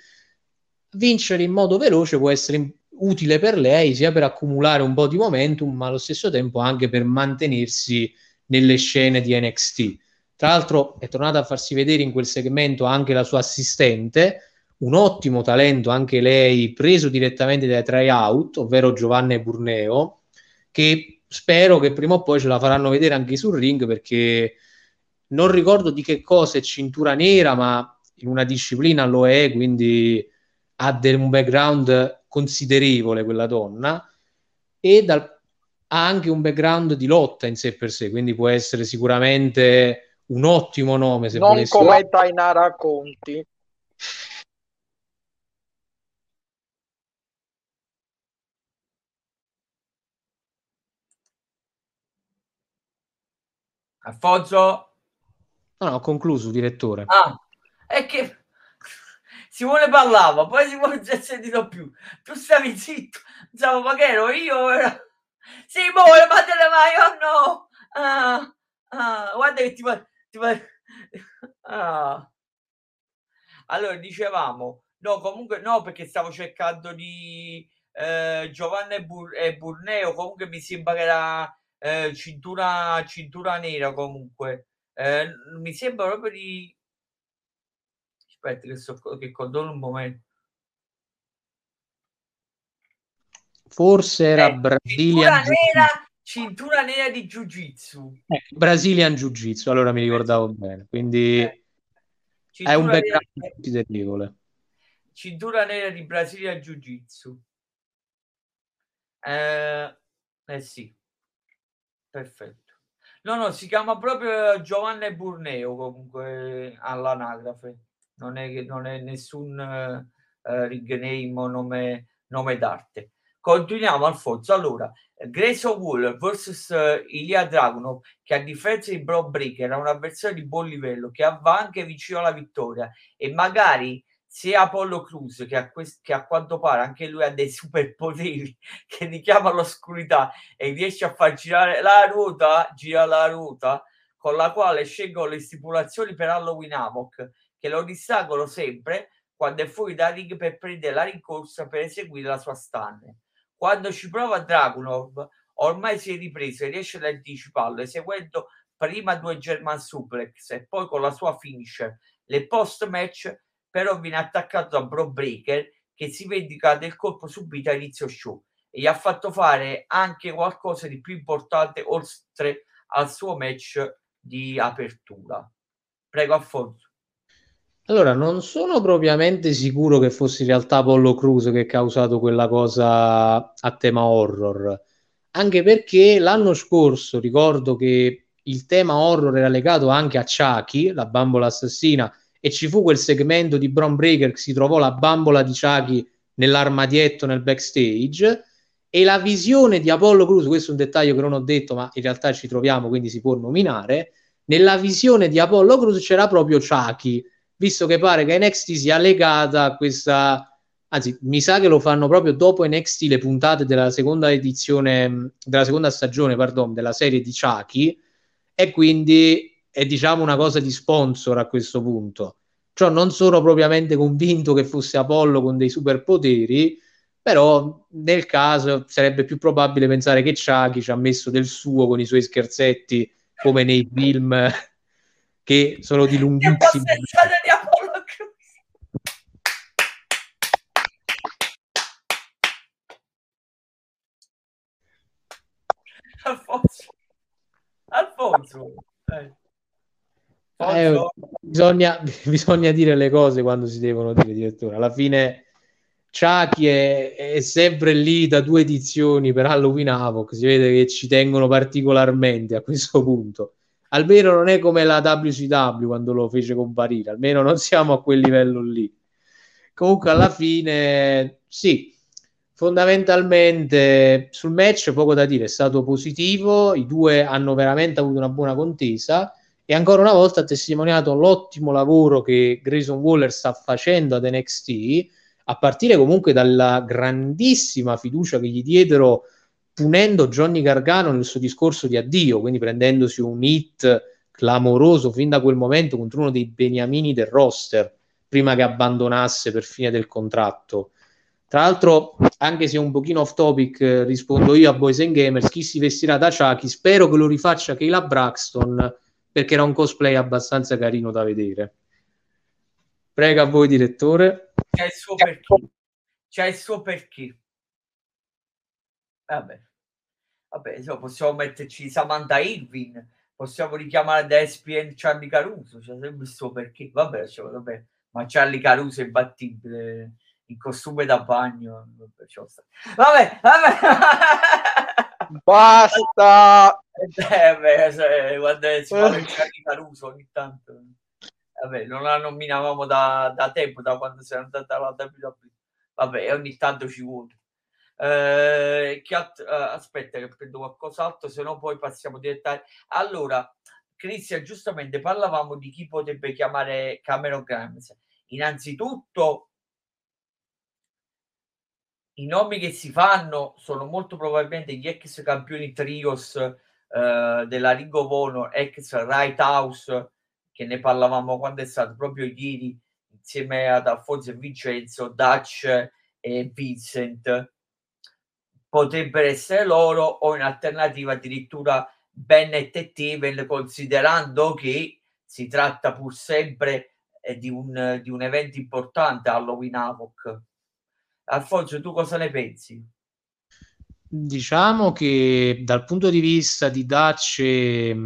vincere in modo veloce può essere utile per lei sia per accumulare un po' di momentum, ma allo stesso tempo anche per mantenersi nelle scene di NXT. Tra l'altro è tornata a farsi vedere in quel segmento anche la sua assistente, un ottimo talento anche lei preso direttamente dai tryout, ovvero Giovanna Burneo, che spero che prima o poi ce la faranno vedere anche sul ring perché non ricordo di che cosa è cintura nera, ma in una disciplina lo è, quindi ha un background considerevole quella donna e dal, ha anche un background di lotta in sé per sé, quindi può essere sicuramente un ottimo nome. Se non come Tainara Conti. Alfonso? No, no, ho concluso, direttore. Ah, è che Simone parlava, poi Simone si è sentito più. Tu stavi zitto, pensavo, ma che ero io? Era... Simone, ma te ne vai o no? Ah, ah, guarda che ti fa... Ti fa... Ah. Allora, dicevamo, no, comunque no, perché stavo cercando di eh, Giovanna e, Bur- e Burneo, comunque mi sembra che era eh, cintura, cintura nera comunque. Eh, mi sembra proprio di Aspetta, che, so, che controllo un momento. Forse era eh, Brazilian cintura nera, nera di Jiu Jitsu. Eh, Brazilian Jiu Jitsu, allora mi ricordavo eh. bene. Quindi eh. è un background considerevole. Cintura nera di Brazilian Jiu Jitsu. Eh, eh sì, perfetto. No, no, si chiama proprio Giovanni Burneo comunque all'anagrafe non è, non è nessun uh, ring name o nome, nome d'arte. Continuiamo Alfonso. Allora, Grayson Waller vs uh, Ilya Dragunov, che a differenza di Bro Breaker è un avversario di buon livello, che va anche vicino alla vittoria e magari sia Apollo Cruz che a, quest- che a quanto pare anche lui ha dei superpoteri che richiama l'oscurità e riesce a far girare la ruota, gira la ruota con la quale scelgono le stipulazioni per Halloween Havoc che lo distraggono sempre quando è fuori da ring per prendere la rincorsa per eseguire la sua stun. Quando ci prova Dragunov, ormai si è ripreso e riesce ad anticiparlo eseguendo prima due German suplex e poi con la sua finisher. Le post match però viene attaccato da Bro Breaker che si vendica del colpo subito a inizio show e gli ha fatto fare anche qualcosa di più importante oltre al suo match di apertura. Prego, Alfonso. Allora, non sono propriamente sicuro che fosse in realtà Apollo Crews che ha causato quella cosa a tema horror, anche perché l'anno scorso ricordo che il tema horror era legato anche a Chucky, la bambola assassina, e ci fu quel segmento di Brown Breaker che si trovò la bambola di Chucky nell'armadietto nel backstage e la visione di Apollo Crews, questo è un dettaglio che non ho detto, ma in realtà ci troviamo, quindi si può nominare. Nella visione di Apollo Crews c'era proprio Chucky, visto che pare che NXT sia legata a questa. Anzi, mi sa che lo fanno proprio dopo NXT le puntate della seconda edizione, della seconda stagione, pardon, della serie di Chucky, e quindi è diciamo una cosa di sponsor a questo punto. Cioè, non sono propriamente convinto che fosse Apollo con dei superpoteri, però nel caso sarebbe più probabile pensare che Chucky ci ha messo del suo con i suoi scherzetti come nei film che sono di Apollo Alfonso Alfonso eh. Eh, bisogna, bisogna dire le cose quando si devono dire direttore. Alla fine Chucky è, è, sempre lì da due edizioni per Halloween Havoc, si vede che ci tengono particolarmente a questo punto. Almeno non è come la WCW quando lo fece comparire, almeno non siamo a quel livello lì. Comunque alla fine sì, fondamentalmente sul match poco da dire, è stato positivo, i due hanno veramente avuto una buona contesa e ancora una volta ha testimoniato l'ottimo lavoro che Grayson Waller sta facendo ad NXT a partire comunque dalla grandissima fiducia che gli diedero punendo Johnny Gargano nel suo discorso di addio, quindi prendendosi un hit clamoroso fin da quel momento contro uno dei beniamini del roster, prima che abbandonasse per fine del contratto. Tra l'altro, anche se un pochino off topic, rispondo io a Boys and Gamers, chi si vestirà da Chucky, spero che lo rifaccia Kayla Braxton, perché era un cosplay abbastanza carino da vedere. Prego a voi, direttore. C'è il suo perché. C'è il suo perché. Vabbè. Vabbè, insomma, possiamo metterci Samantha Irvin, possiamo richiamare da ESPN Charlie Caruso, c'è sempre il suo perché. Vabbè, cioè, vabbè, ma Charlie Caruso è imbattibile in costume da bagno. Vabbè, vabbè. Basta! Eh, beh, se, quando si parla di Charlie Caruso ogni tanto vabbè, non la nominavamo da, da tempo, da quando si è andata alla WWE. Vabbè, ogni tanto ci vuole. Eh, che alt- eh, aspetta che prendo qualcos'altro, se no poi passiamo direttamente. Allora, Cristian, giustamente parlavamo di chi potrebbe chiamare Cameron Grimes. Innanzitutto, i nomi che si fanno sono molto probabilmente gli ex campioni trios eh, della Ring of Honor, ex Right House che ne parlavamo quando è stato proprio ieri insieme ad Alfonso e Vincenzo, Dutch e Vincent potrebbero essere loro o in alternativa addirittura Bennett e Steven considerando che si tratta pur sempre eh, di, un, di un evento importante Halloween Havoc Alfonso tu cosa ne pensi? Diciamo che dal punto di vista di Dutch e,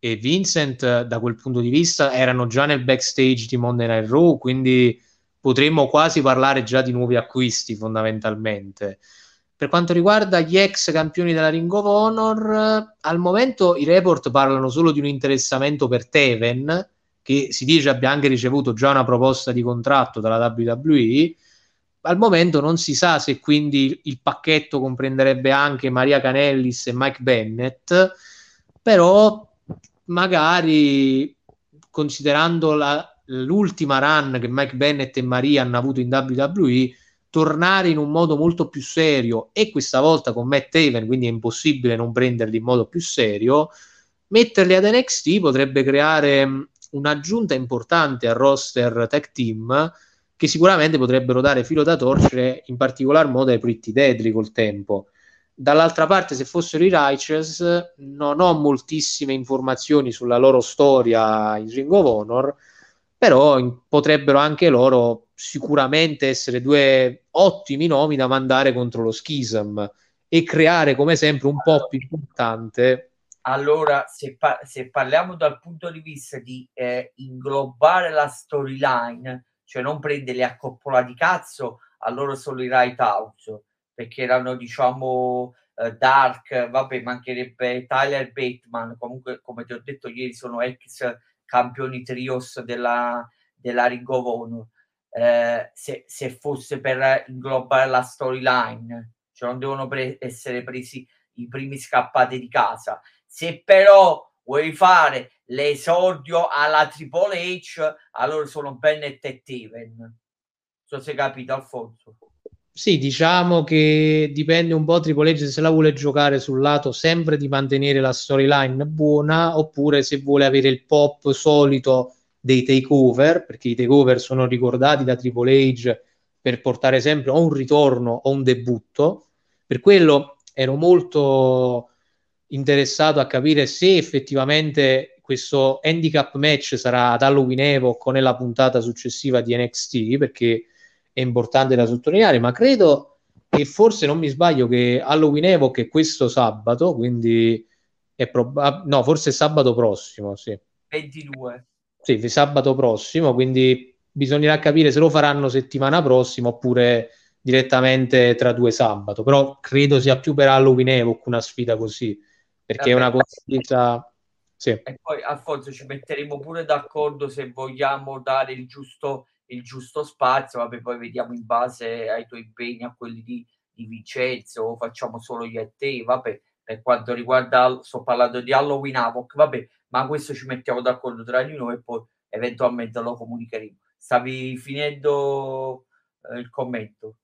e Vincent da quel punto di vista erano già nel backstage di Monday Night Raw, quindi potremmo quasi parlare già di nuovi acquisti fondamentalmente. Per quanto riguarda gli ex campioni della Ring of Honor, al momento i report parlano solo di un interessamento per Teven, che si dice abbia anche ricevuto già una proposta di contratto dalla WWE. Al momento non si sa se quindi il pacchetto comprenderebbe anche Maria Canellis e Mike Bennett, però magari considerando la, l'ultima run che Mike Bennett e Maria hanno avuto in WWE, tornare in un modo molto più serio e questa volta con Matt Taven, quindi è impossibile non prenderli in modo più serio, metterli ad NXT potrebbe creare un'aggiunta importante al roster tech team che sicuramente potrebbero dare filo da torcere in particolar modo ai Pretty Deadly col tempo. Dall'altra parte, se fossero i Righteous, non ho moltissime informazioni sulla loro storia in Ring of Honor, però in, potrebbero anche loro sicuramente essere due ottimi nomi da mandare contro lo Schism e creare come sempre un po' più importante allora, se, pa- se, parliamo dal punto di vista di eh, inglobare la storyline, cioè non prenderli a coppola di cazzo, allora sono i Right House, perché erano, diciamo, eh, Dark, vabbè, mancherebbe Tyler Bateman, comunque, come ti ho detto ieri, sono ex campioni trios della, della Ring of Honor. Eh, se, se, fosse per inglobare la storyline, cioè non devono pre- essere presi i primi scappati di casa. Se però vuoi fare l'esordio alla Triple H, allora sono Bennett e Steven. Non so se hai capito, Alfonso. Sì, diciamo che dipende un po' Triple H se la vuole giocare sul lato sempre di mantenere la storyline buona oppure se vuole avere il pop solito dei takeover, perché i takeover sono ricordati da Triple H per portare sempre o un ritorno o un debutto. Per quello ero molto interessato a capire se effettivamente questo handicap match sarà ad Halloween Evo con la puntata successiva di NXT, perché è importante da sottolineare, ma credo che forse non mi sbaglio che Halloween Evo che questo sabato, quindi è probabile, no, forse sabato prossimo, sì. 22. Sì, sabato prossimo, quindi bisognerà capire se lo faranno settimana prossima oppure direttamente tra due sabato, però credo sia più per Halloween Evoc una sfida così, perché è una cosa... Sì. E poi Alfonso ci metteremo pure d'accordo se vogliamo dare il giusto, il giusto spazio, vabbè poi vediamo in base ai tuoi impegni, a quelli di, di Vincenzo, o facciamo solo io e te, vabbè, per quanto riguarda, sto parlando di Halloween Havoc, vabbè, ma questo ci mettiamo d'accordo tra di noi e poi eventualmente lo comunicheremo. Stavi finendo eh, il commento?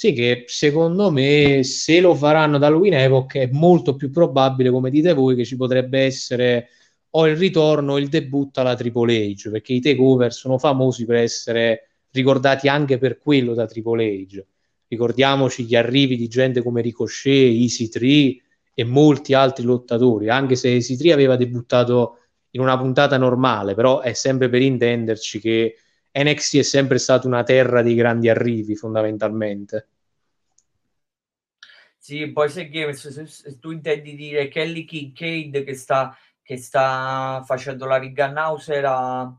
Sì, che secondo me se lo faranno da Halloween Epoch è molto più probabile, come dite voi, che ci potrebbe essere o il ritorno o il debutto alla Triple H, perché i takeover sono famosi per essere ricordati anche per quello da Triple H. Ricordiamoci gli arrivi di gente come Ricochet, Easy Tree e molti altri lottatori, anche se Easy Tree aveva debuttato in una puntata normale, però è sempre per intenderci che NXT è sempre stata una terra di grandi arrivi, fondamentalmente. Sì, poi se, se, se tu intendi dire Kelly Kincaid che sta, che sta facendo la Ring House era,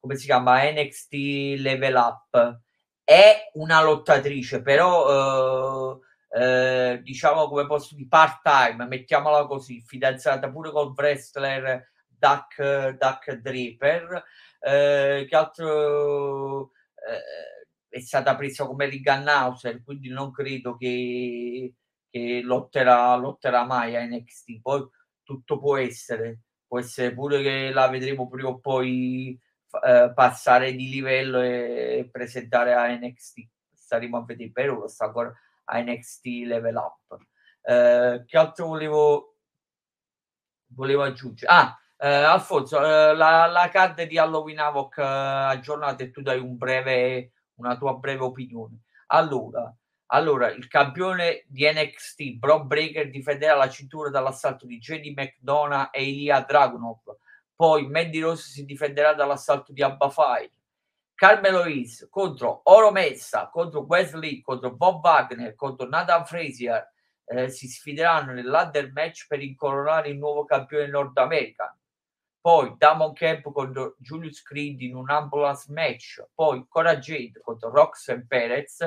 come si chiama, NXT Level Up, è una lottatrice, però... Uh, eh, diciamo come posso di part time, mettiamola così, fidanzata pure col wrestler Duck, Duck Draper, eh, che altro eh, è stata presa come Rigannhauser, quindi non credo che, che lotterà, lotterà mai a NXT. Poi tutto può essere, può essere pure che la vedremo prima o poi eh, passare di livello e, e, presentare a NXT. Staremo a vedere, per ora sta ancora a NXT Level Up. Eh, che altro volevo, volevo aggiungere? Ah, eh, Alfonso, eh, la, la card di Halloween Havoc eh, aggiornata e tu dai un breve, una tua breve opinione. Allora, allora, il campione di NXT, Brock Breaker, difenderà la cintura dall'assalto di JD McDonough e Ilya Dragunov. Poi Mandy Rose si difenderà dall'assalto di Abba Fire. Carmelo Hayes contro Oro Messa, contro Wesley, contro Bob Wagner, contro Nathan Frazier. Eh, si sfideranno nell'under match per incoronare il nuovo campione Nord America poi Damon Camp contro Julius Creed in un ambulance match, poi Cora Jade contro Roxanne Perez,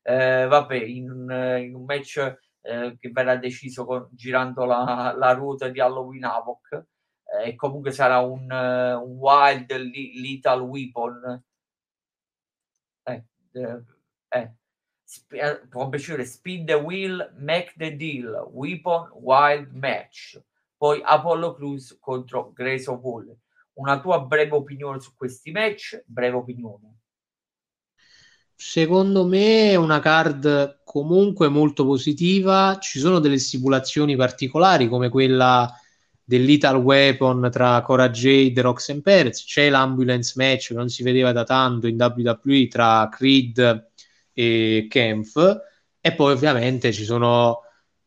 eh, vabbè, in, in, un match eh, che verrà deciso con, girando la, la, ruota di Halloween Havoc. Eh, e comunque sarà un, uh, un wild lethal weapon. Eh, eh, eh. Sp- spin the wheel make the deal. Weapon wild match poi Apollo Cruz contro Grayson Hall. Una tua breve opinione su questi match? Breve opinione. Secondo me è una card comunque molto positiva. Ci sono delle stipulazioni particolari come quella del Lethal Weapon tra Cora Jade e Roxanne Perez. C'è l'ambulance match che non si vedeva da tanto in WWE tra Creed e Kempf. E poi ovviamente ci sono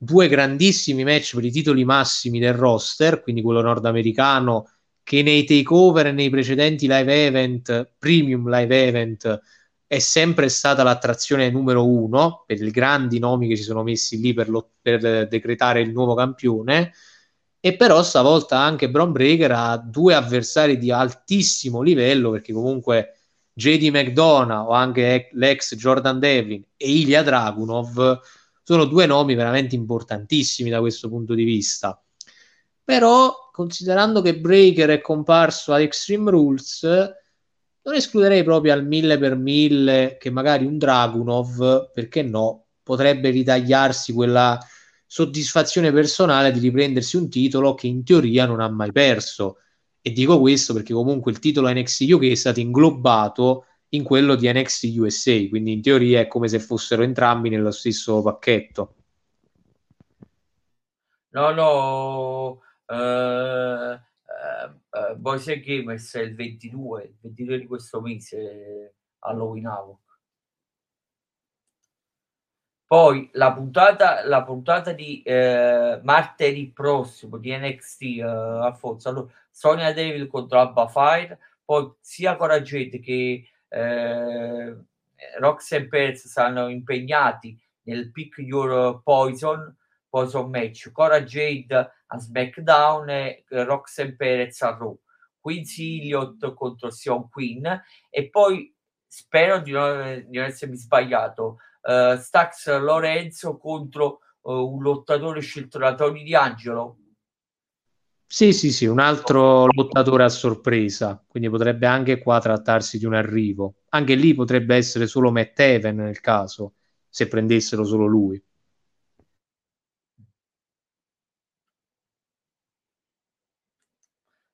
due grandissimi match per i titoli massimi del roster, quindi quello nordamericano che nei takeover e nei precedenti live event, premium live event, è sempre stata l'attrazione numero uno per i grandi nomi che si sono messi lì per, lo, per decretare il nuovo campione. e però stavolta anche Braun Breaker ha due avversari di altissimo livello perché comunque JD McDonough o anche l'ex Jordan Devlin e Ilya Dragunov sono due nomi veramente importantissimi da questo punto di vista però considerando che Breaker è comparso a Extreme Rules non escluderei proprio al mille per mille che magari un Dragunov perché no potrebbe ritagliarsi quella soddisfazione personale di riprendersi un titolo che in teoria non ha mai perso. E dico questo perché comunque il titolo NXT UK è stato inglobato in quello di NXT USA, quindi in teoria è come se fossero entrambi nello stesso pacchetto. No, no, uh, uh, uh, Boise Gamers è il 22, il 22 di questo mese Halloween Havoc. Poi la puntata, la puntata di eh, martedì prossimo di NXT eh, Alfonso, allora, Sonia Devil contro Abba Fire, poi sia Coragete che eh, Roxanne Perez saranno impegnati nel Pick Your Poison, Poison Match, Cora Jade a SmackDown e Roxanne Perez a Raw, Quincy Elliott contro Sion Queen e poi spero di non, di non essermi sbagliato uh, Stax Lorenzo contro uh, un lottatore scelto da Tony Di Angelo. Sì, sì, sì, un altro lottatore a sorpresa, quindi potrebbe anche qua trattarsi di un arrivo. Anche lì potrebbe essere solo Matt Even nel caso, se prendessero solo lui.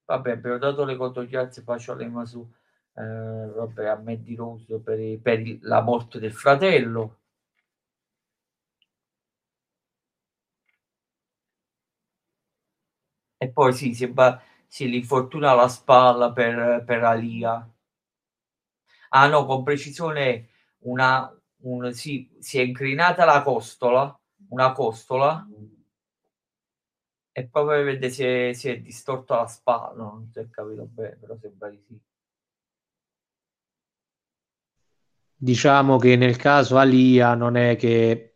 Vabbè, abbiamo dato le condoglianze, faccio l'ema su eh, vabbè, a Mandy Rose per, per la morte del fratello. E poi sì, si, si l'infortuna alla spalla per, per Alia. Ah no, con precisione una, un, sì, si è incrinata la costola, una costola, e poi vedete si è, si è distorta la spalla, non si è capito bene, però sembra di sì. Diciamo che nel caso Alia non è che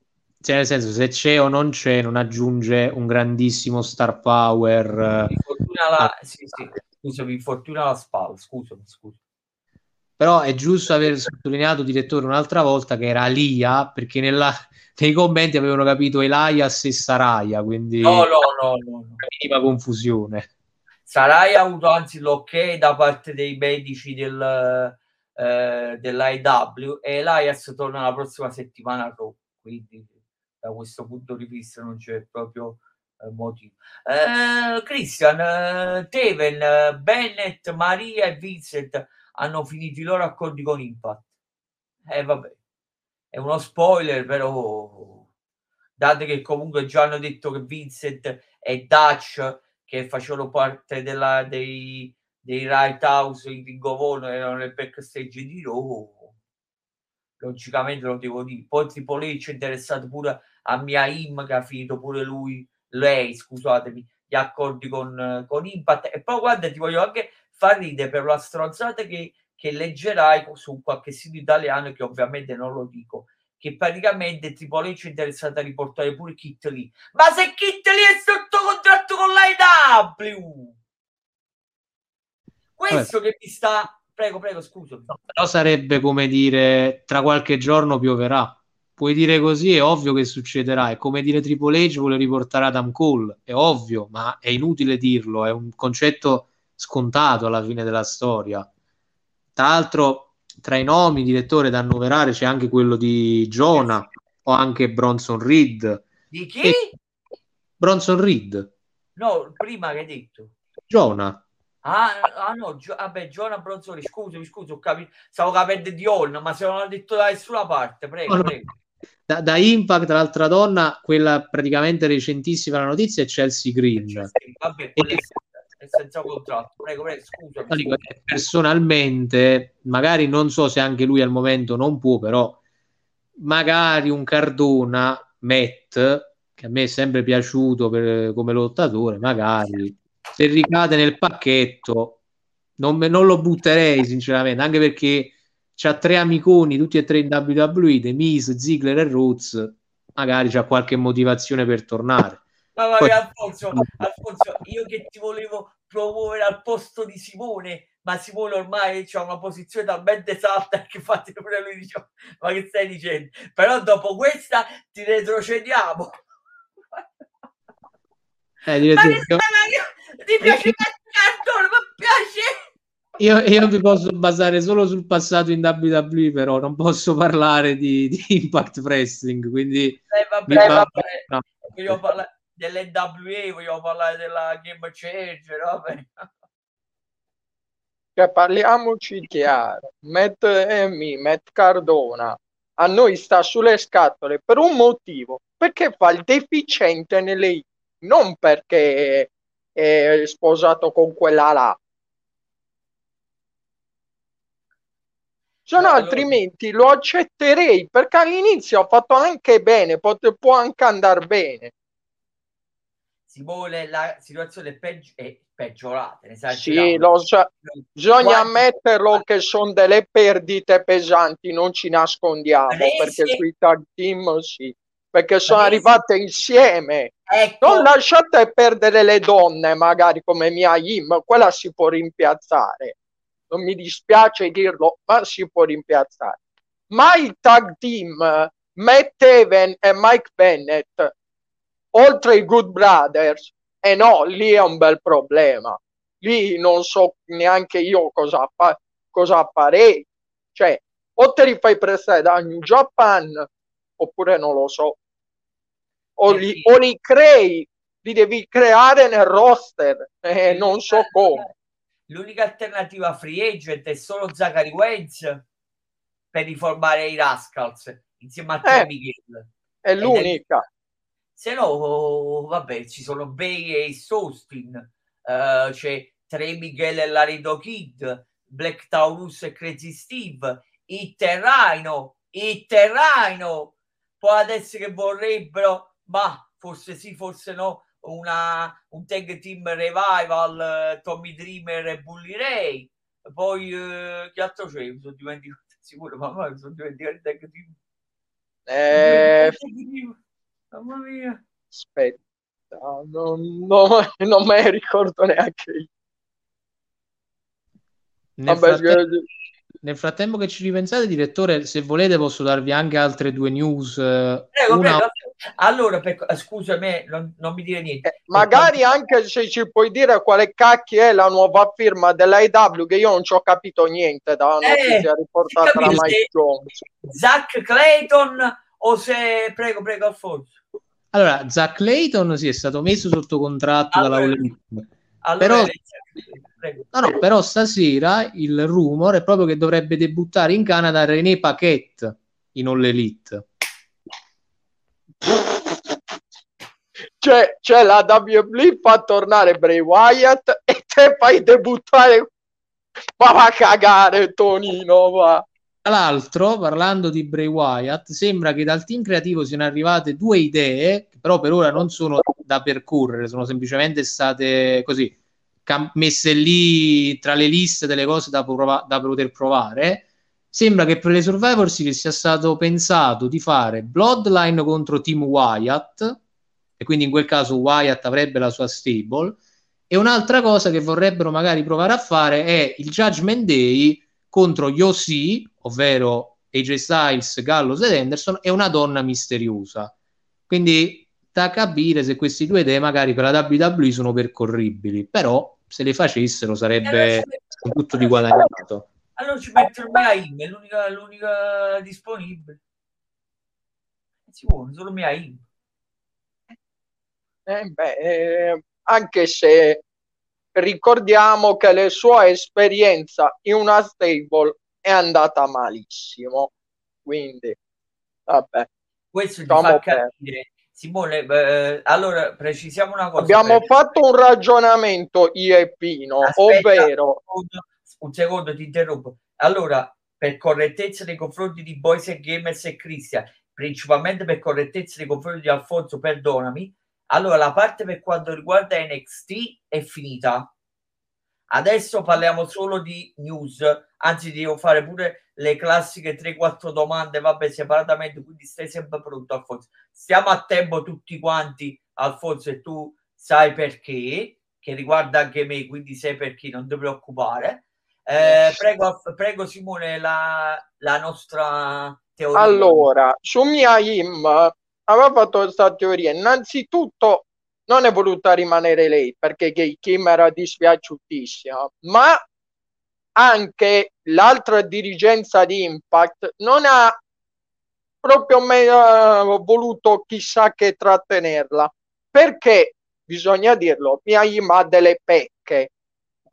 cioè, nel senso, se c'è o non c'è, non aggiunge un grandissimo star power. Infortuna la... a... sì, sì. Scusami, infortuna la spalla, scusami, scusa. Però è giusto aver sottolineato, direttore, un'altra volta che era Lia, perché nella... nei commenti avevano capito Elias e Saraya, quindi... No, no, no, no. no. Minima confusione. Saraya ha avuto anzi l'ok da parte dei medici del, eh, dell'IW e Elias torna la prossima settimana quindi da questo punto di vista non c'è proprio eh, motivo. Eh, Christian, eh, Teven, Bennett, Maria e Vincent hanno finito i loro accordi con Impact. E eh, vabbè, è uno spoiler, però date che comunque già hanno detto che Vincent e Dutch che facevano parte della, dei, dei Right House in Ringovone erano nel backstage di Raw logicamente lo devo dire poi Triple H è interessato pure a Mia Im che ha finito pure lui, lei, scusatemi, gli accordi con, con Impact. E poi guarda, ti voglio anche far ridere per la stronzata che, che leggerai su qualche sito italiano, che ovviamente non lo dico, che praticamente Triple H è interessato a riportare pure Kit Lee. Ma se Kit Lee è sotto contratto con l'AEW! Questo Vabbè. che mi sta... Prego, prego, scusa. No, però sarebbe come dire, tra qualche giorno pioverà puoi dire così, è ovvio che succederà. È come dire Triple H vuole riportare Adam Cole, è ovvio, ma è inutile dirlo, è un concetto scontato alla fine della storia. Tra l'altro, tra i nomi direttore da annoverare c'è anche quello di Jonah o anche Bronson Reed. Di chi? E... Bronson Reed. No, prima che hai detto. Jonah. Ah, ah no, Gio- vabbè, Giovanna scusami, scusa, ho capito, stavo capendo di Holm, ma se non ho detto da nessuna parte, prego, no, prego. Da, da, Impact, l'altra donna, quella praticamente recentissima la notizia è Chelsea Green. Sì, vabbè, e... è senza contratto. Prego, prego, scusa. Personalmente, magari non so se anche lui al momento non può, però magari un Cardona, Matt, che a me è sempre piaciuto per, come lottatore, magari se ricade nel pacchetto non, me, non lo butterei sinceramente, anche perché c'ha tre amiconi, tutti e tre in WWE, The Miz, Ziggler e Roots, magari c'ha qualche motivazione per tornare. Mamma mia, Alfonso, Alfonso, io che ti volevo promuovere al posto di Simone, ma Simone ormai ha una posizione talmente salta che infatti pure lui dice ma che stai dicendo? Però dopo questa ti retrocediamo. Eh, ma che io... ti piace il cartone, mi piace io, io, vi posso basare solo sul passato in WWE, però non posso parlare di, di Impact Wrestling. Quindi, eh, vabbè, vabbè. No. voglio parlare dell'NWA, voglio parlare della Game Changer. Vabbè. Cioè, parliamoci chiaro: Matt Emi, Matt Cardona a noi sta sulle scatole per un motivo perché fa il deficiente nelle non perché è sposato con quella là se no altrimenti lo accetterei perché all'inizio ha fatto anche bene, pot- può anche andare bene. Simone, la situazione peggi- è peggiorata. Sì, lo so. bisogna Quanti... ammetterlo che sono delle perdite pesanti, non ci nascondiamo, perché sui tag team sì, perché sono Adesso... arrivate insieme. Ecco. Non lasciate perdere le donne, magari come Mia Yim, quella si può rimpiazzare non mi dispiace dirlo, ma si può rimpiazzare. Ma il tag team Matt Even e Mike Bennett, oltre i Good Brothers, e eh no, lì è un bel problema. Lì non so neanche io cosa, fa- cosa farei. Cioè, o te li fai prestare da New Japan, oppure non lo so. O li, o li crei, li devi creare nel roster, eh, non so come l'unica alternativa free agent è solo Zachary Wentz per riformare i Rascals insieme a Trey eh, Miguel. È l'unica. È... Se no, vabbè, ci sono Bay e Sostin, uh, c'è Trey Miguel e Laredo Kid, Black Taurus e Crazy Steve, il Terraino, il Terraino. Poi adesso che vorrebbero, ma forse sì, forse no, una, un tag team revival Tommy Dreamer e Bully Ray poi eh, che altro c'è? mi sono dimenticato sicuro ma mi sono dimenticato il tag team eh... mamma mia aspetta non, non, non me ne ricordo neanche io nel, Vabbè, frattempo, nel frattempo che ci ripensate, direttore, se volete posso darvi anche altre due news. Eh, prego, una... prego. Allora, per, eh, scusa me, non, non, mi dire niente. Eh, magari anche se ci puoi dire quale cacchio è la nuova firma dell'AW, che io non ci ho capito niente da una eh, notizia riportata da Mike Jones. Zach Clayton o se... Prego, prego, Alfonso. Allora, Zach Clayton si è stato messo sotto contratto allora, dalla All allora, però... No, no, però stasera il rumor è proprio che dovrebbe debuttare in Canada René Paquette in All Elite. Cioè, cioè la WWE fa tornare Bray Wyatt e te fai debuttare ma va a cagare Tonino va. Tra l'altro, parlando di Bray Wyatt, sembra che dal team creativo siano arrivate due idee, che però per ora non sono da percorrere, sono semplicemente state così cam- messe lì tra le liste delle cose da, prova- da poter provare. Sembra che per le Survivor Series sia stato pensato di fare Bloodline contro Team Wyatt, e quindi in quel caso Wyatt avrebbe la sua stable. E un'altra cosa che vorrebbero magari provare a fare è il Judgment Day contro Yossi, ovvero AJ Styles, Gallows ed Anderson, e una donna misteriosa. Quindi da capire se queste due idee magari per la WWE sono percorribili, però se le facessero sarebbe un tutto di guadagnato. Allora ci mettono Meaim, è l'unica, l'unica disponibile. Si può, solo Meaim. Eh beh, eh, anche se ricordiamo che la sua esperienza in una stable è andata malissimo. Quindi, vabbè. Questo fa capire Simone, eh, allora precisiamo una cosa. Abbiamo per... fatto un ragionamento io e Pino, Aspetta, ovvero... Un un secondo, ti interrompo. Allora, per correttezza nei confronti di Boys e Gamers e Cristian, principalmente per correttezza nei confronti di Alfonso, perdonami. Allora, la parte per quanto riguarda NXT è finita. Adesso parliamo solo di news, anzi devo fare pure le classiche 3-4 domande, vabbè, separatamente, quindi stai sempre pronto, Alfonso. Stiamo a tempo tutti quanti, Alfonso, e tu sai perché, che riguarda anche me, quindi sai perché, non ti preoccupare. Eh, prego, prego, Simone, la, la nostra teoria. Allora, su Mia Im aveva fatto questa teoria. Innanzitutto non è voluta rimanere lei perché Gay Kim era dispiaciutissima, ma anche l'altra dirigenza di Impact non ha proprio me, uh, voluto chissà che trattenerla perché bisogna dirlo Miyama ha delle pecche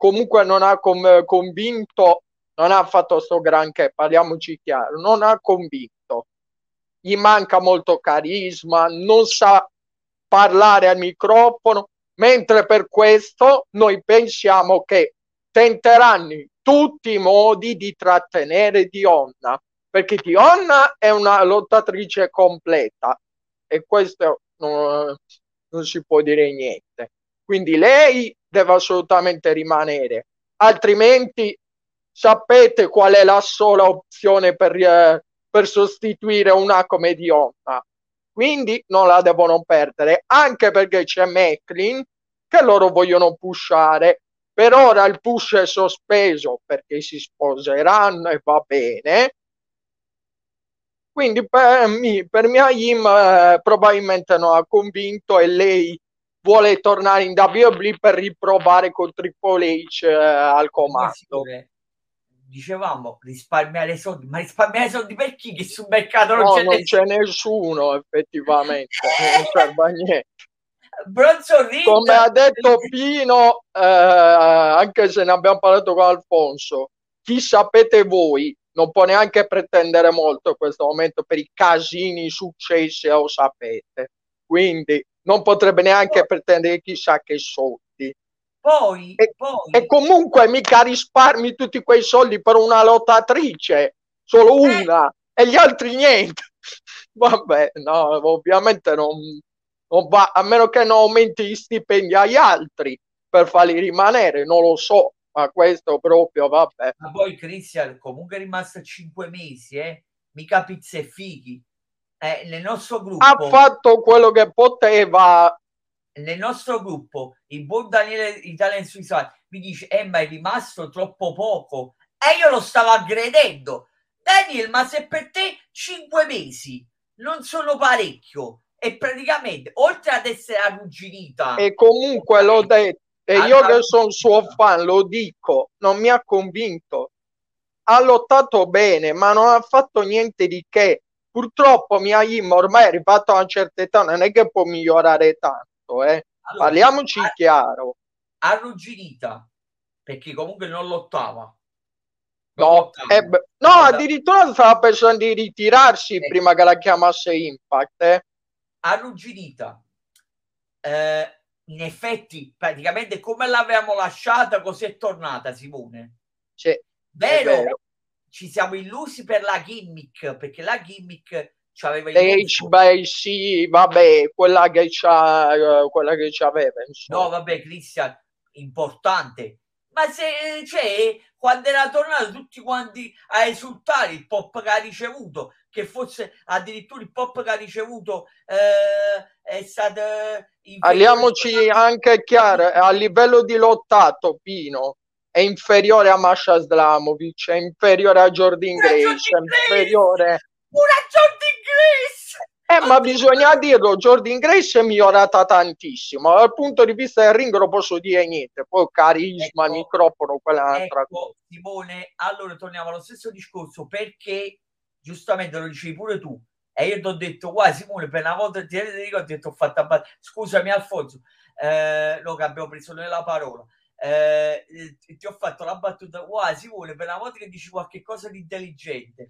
comunque non ha com- convinto non ha fatto sto granché parliamoci chiaro non ha convinto gli manca molto carisma non sa parlare al microfono mentre per questo noi pensiamo che tenteranno tutti i modi di trattenere Dionna, perché Dionna è una lottatrice completa e questo non, non si può dire niente. Quindi lei deve assolutamente rimanere, altrimenti sapete qual è la sola opzione per, eh, per sostituire una come Dionna. Quindi non la devono perdere, anche perché c'è Macklin che loro vogliono pushare per ora il push è sospeso perché si sposeranno e va bene. Quindi per, me, per mia Im eh, probabilmente non ha convinto e lei vuole tornare in WWE per riprovare con Triple H eh, al comando. Dicevamo risparmiare soldi, ma risparmiare soldi per chi? Che sul mercato non, no, c'è, non nessuno. c'è nessuno, effettivamente, non serve a niente. Bronzo Reed. Come ha detto Pino, eh, anche se ne abbiamo parlato con Alfonso, chi sapete voi non può neanche pretendere molto in questo momento per i casini successi, lo sapete. Quindi non potrebbe neanche pretendere chissà che soldi. Poi, e, poi... e comunque mica risparmi tutti quei soldi per una lottatrice, solo eh. una, eh. e gli altri niente. Vabbè, no, ovviamente non, non va, a meno che non aumenti gli stipendi agli altri per farli rimanere, non lo so, ma questo proprio vabbè. Ma poi Cristian comunque è rimasto cinque mesi, eh? mica pizze e fighi. Eh, nel nostro gruppo ha fatto quello che poteva. Nel nostro gruppo il buon Daniele Italian Suicide mi dice: Eh, ma è rimasto troppo poco. E io lo stavo aggredendo. Daniel, ma se per te cinque mesi non sono parecchio, e praticamente oltre ad essere arrugginita e comunque l'ho detto e io che sono suo fan lo dico non mi ha convinto ha lottato bene ma non ha fatto niente di che purtroppo Mia Yim ormai è arrivato a una certa età non è che può migliorare tanto eh. allora, parliamoci a- chiaro arrugginita perché comunque non lottava No, eh, no, addirittura stava pensando di ritirarsi eh. prima che la chiamasse Impact. Eh arrugginita. Eh, in effetti, praticamente come l'avevamo lasciata, così è tornata Simone. Sì, vero, vero, ci siamo illusi per la gimmick, perché la gimmick ci aveva illuso. Beh, sì, vabbè, quella che c'ha, uh, quella che c'aveva. Insomma. No, vabbè, Cristian, importante. Ma se, cioè, quando era tornato tutti quanti a esultare il pop che ha ricevuto, che fosse addirittura il pop che ha ricevuto eh, è stato Parliamoci anche chiaro, a livello di lottato Pino è inferiore a Masha Slamovic, è inferiore a Jordan Grace, è inferiore una Jordan Grace eh, ma bisogna dirlo, Jordan Grace è migliorata tantissimo. Dal punto di vista del ring non posso dire niente. Poi carisma, ecco, microfono, quella è un'altra ecco, cosa. Simone, allora torniamo allo stesso discorso perché giustamente lo dicevi pure tu. E io ti ho detto, guarda Simone, per una volta ti ricordi, ti ho fatto abbastanza. Scusami Alfonso, eh, no, che abbiamo preso nella parola. Eh, ti ho fatto la battuta, guarda Simone, per una volta che dici qualche cosa di intelligente,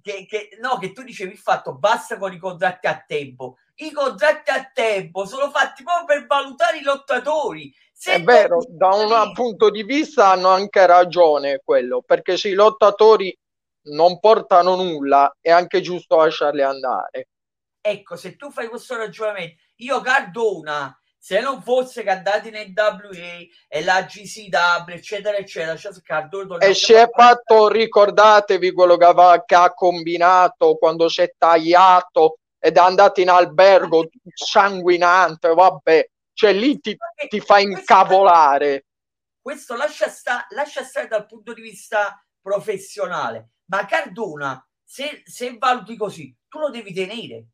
che, che, no, che tu dicevi il fatto basta con i contratti a tempo. I contratti a tempo sono fatti proprio per valutare i lottatori. Se è vero, da un punto di vista hanno anche ragione quello, perché se i lottatori non portano nulla, è anche giusto lasciarli andare. Ecco, se tu fai questo ragionamento, io Cardona, se non fosse che andati nel WA e la GCW eccetera eccetera cioè Cardone e si è fatto ricordatevi quello che, aveva, che ha combinato quando si è tagliato ed è andato in albergo sanguinante vabbè cioè lì ti, ti fa incavolare. Questo lascia, sta, lascia stare dal punto di vista professionale. Ma Cardona se, se valuti così tu lo devi tenere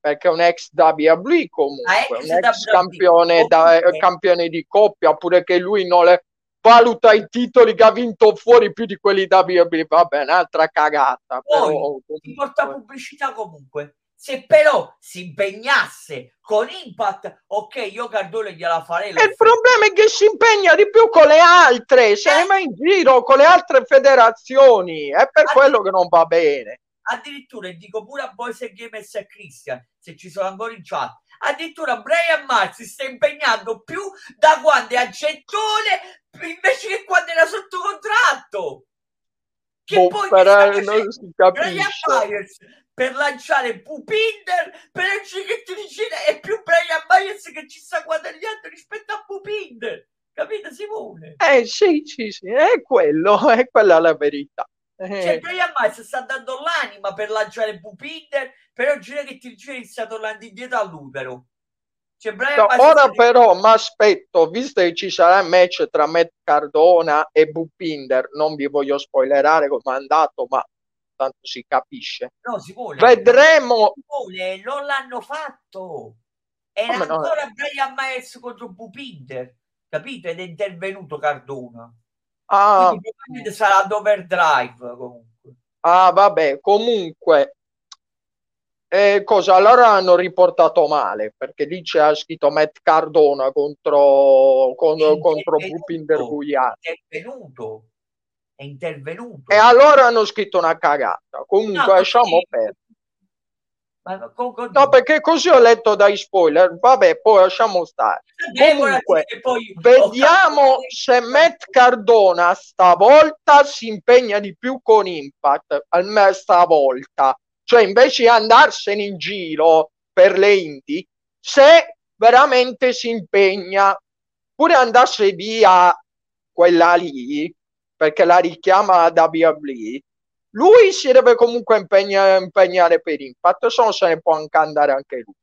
perché è un ex WWE comunque, ah, un ex campione, da, campione di coppia, pure che lui non le valuta i titoli che ha vinto fuori più di quelli WWE, vabbè, un'altra cagata. Poi, però, ti porta pubblicità comunque. Se però si impegnasse con Impact, ok, io Cardone gliela farei. Il problema è che si impegna di più con le altre, se eh. ne va in giro con le altre federazioni, è per quello che non va bene addirittura dico pure a Boys e Gamers e a Christian se ci sono ancora in chat. Addirittura Brian Mars si sta impegnando più da quando è a gettone invece che quando era sotto contratto. Che oh, poi però non si Brian Myers per lanciare Pupinder per che ti dice è più Brian Myers che ci sta guadagnando rispetto a Pupinder. Capito Simone? Eh sì sì sì è quello è quella la verità cioè, eh. Brian Miles sta dando l'anima per lanciare Pupinder, però gira che ti gira sta tornando indietro all'utero. Cioè, no, ora però mi aspetto, visto che ci sarà il match tra Matt Cardona e Bupinder, non vi voglio spoilerare come è andato, ma tanto si capisce. No, si vuole. Vedremo. Si vuole, non l'hanno fatto. Era come ancora no? Brian Miles contro Bupinder, capito? Ed è intervenuto Cardona. Ah, Quindi sarà ad overdrive comunque. Ah, vabbè, comunque eh, cosa allora hanno riportato male perché lì c'è scritto Matt Cardona contro, con, contro Pupinder Gugliano. È intervenuto. È intervenuto. E allora hanno scritto una cagata. Comunque no, lasciamo perdere No, perché così ho letto dai spoiler. Vabbè, poi lasciamo stare. Comunque, poi... vediamo se Matt Cardona stavolta si impegna di più con Impact. Almeno stavolta, cioè invece di andarsene in giro per le indie, se veramente si impegna pure andasse via quella lì, perché la richiama da WWE lui si deve comunque impegna, impegnare per Impact, se no se ne può anche andare anche lui,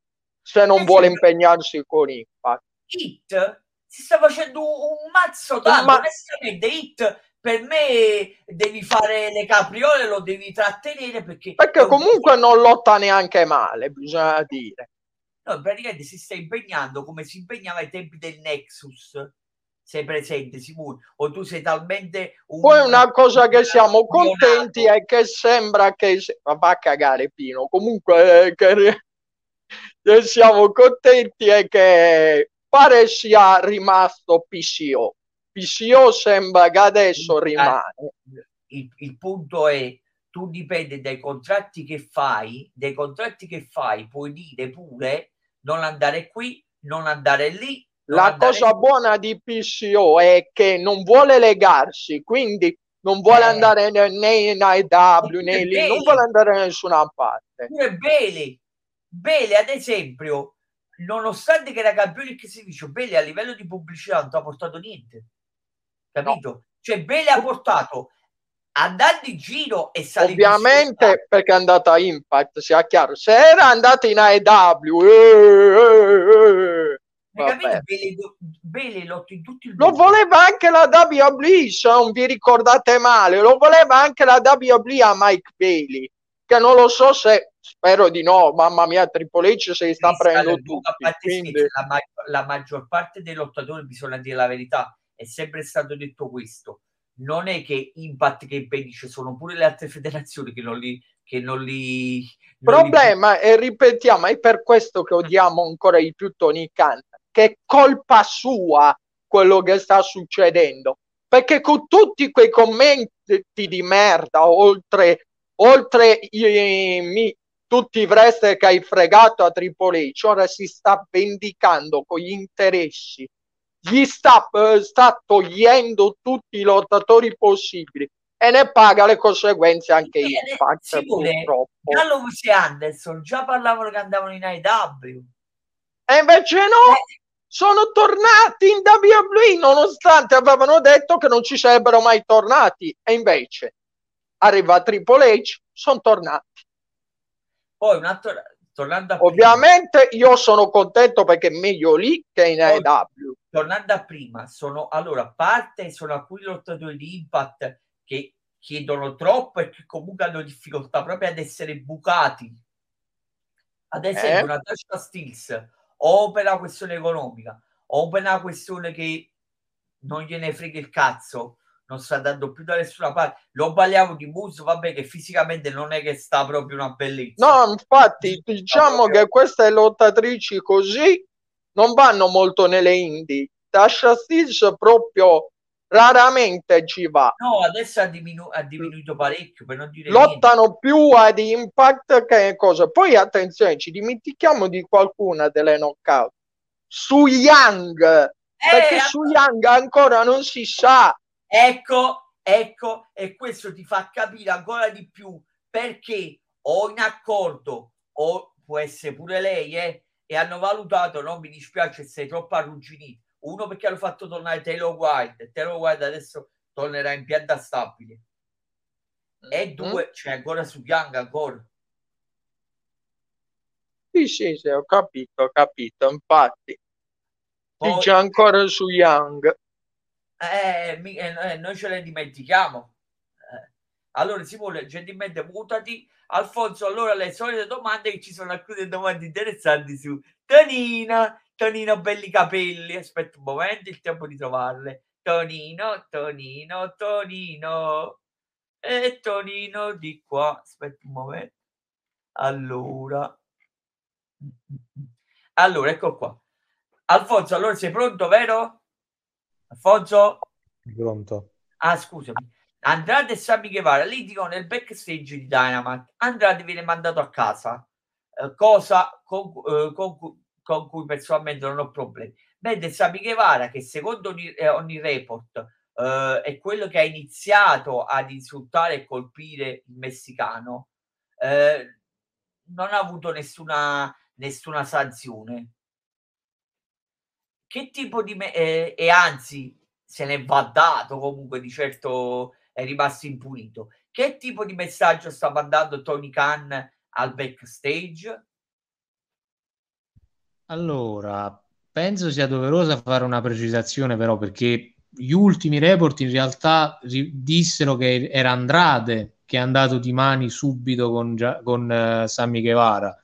se non vuole impegnarsi con Impact. Hit si sta facendo un mazzo tanto, Ma... onestamente Hit per me devi fare le capriole, lo devi trattenere perché... Perché comunque non lotta neanche male, bisogna dire. No, praticamente si sta impegnando come si impegnava ai tempi del Nexus sei presente sicuro? O tu sei talmente un... poi una cosa che siamo contenti è che sembra che va a cagare Pino. Comunque eh, che, che siamo contenti è che pare sia rimasto PCO PCO sembra che adesso rimane. il, il punto è tu dipende dai contratti che fai dai contratti che fai puoi dire pure non andare qui non andare lì la cosa buona di PCO è che non vuole legarsi, quindi non vuole eh. andare né in IW né lì, non vuole andare da nessuna parte. Pure Bele, Bele ad esempio, nonostante che era campione che si dice, Bele a livello di pubblicità non ti ha portato niente, capito? No. Cioè Bele ha portato andando in giro e salendo ovviamente perché è andata a Impact sia chiaro se era andata in AEW eh, eh, in il Lo voleva anche la WWE, se non vi ricordate male, lo voleva anche la WWE a Mike Bailey, che non lo so se, spero di no, mamma mia, Triple H se li sta prendendo tutti. Quindi... La, ma- la maggior parte dei lottatori, bisogna dire la verità, è sempre stato detto questo. Non è che Impact che impedisce, sono pure le altre federazioni che non li, che non li non problema li... e ripetiamo è per questo che odiamo ancora di più Tony Khan che è colpa sua quello che sta succedendo. Perché con tutti quei commenti di merda, oltre, oltre i, i, tutti i wrestler che hai fregato a Triple H, ora si sta vendicando con gli interessi, gli sta, uh, sta togliendo tutti i lottatori possibili e ne paga le conseguenze anche io. Purtroppo. Gallo e Anderson già parlavano che andavano in IW E invece no, eh. Sono tornati in WWE nonostante avevano detto che non ci sarebbero mai tornati. E invece arriva Triple H, sono tornati. Poi un altro, tornando a Ovviamente prima, io sono contento perché è meglio lì che in AEW. Tornando a prima, sono allora a parte sono alcuni lottatori di Impact che chiedono troppo e che comunque hanno difficoltà proprio ad essere bucati. Ad esempio, eh? una Tasha Steels o per una questione economica o per una questione che non gliene frega il cazzo non sta andando più da nessuna parte. Lo parliamo di Moose, vabbè, che fisicamente non è che sta proprio una bellezza. No, infatti, diciamo che queste lottatrici così non vanno molto nelle indie. Tasha Steels proprio raramente ci va. No, adesso ha, diminu- ha diminuito parecchio, per non dire Lottano niente. più ad impact che cosa. Poi attenzione, ci dimentichiamo di qualcuna delle knockout. Su Young, eh, perché su Young ancora non si sa Ecco, ecco, e questo ti fa capire ancora di più perché o in accordo o può essere pure lei, eh, e hanno valutato, non mi dispiace, sei troppo arrugginito. Uno perché hanno fatto tornare Taylor White, Taylor White adesso tornerà in pianta stabile. E mm-hmm. due, c'è cioè ancora su Young ancora. Sì, sì, sì, ho capito, ho capito, infatti. Poi, c'è ancora su Young. Eh, eh, noi ce le dimentichiamo. Eh. Allora, Simone, gentilmente mutati. Alfonso, allora le solite domande che ci sono alcune domande interessanti su Tonino, Tonino, belli capelli. Aspetta un momento, il tempo di trovarle. Tonino, Tonino, Tonino. E Tonino di qua. Aspetta un momento. Allora. Allora, ecco qua. Alfonso, allora sei pronto, vero? Alfonso? Pronto. Ah, scusami. Andrade e Sammy Guevara litigano nel backstage di Dynamite. Andrade viene mandato a casa, eh, cosa con, eh, con, con, cui personalmente non ho problemi. Mentre Sammy Guevara, che secondo ogni, eh, ogni report eh, è quello che ha iniziato ad insultare e colpire il messicano, eh, non ha avuto nessuna, nessuna sanzione. Che tipo di me- eh, e anzi se ne va dato comunque di certo è rimasto impunito. Che tipo di messaggio sta mandando Tony Khan al backstage allora penso sia doverosa fare una precisazione però perché gli ultimi report in realtà dissero che era Andrade che è andato di mani subito con, con uh, Sammy Guevara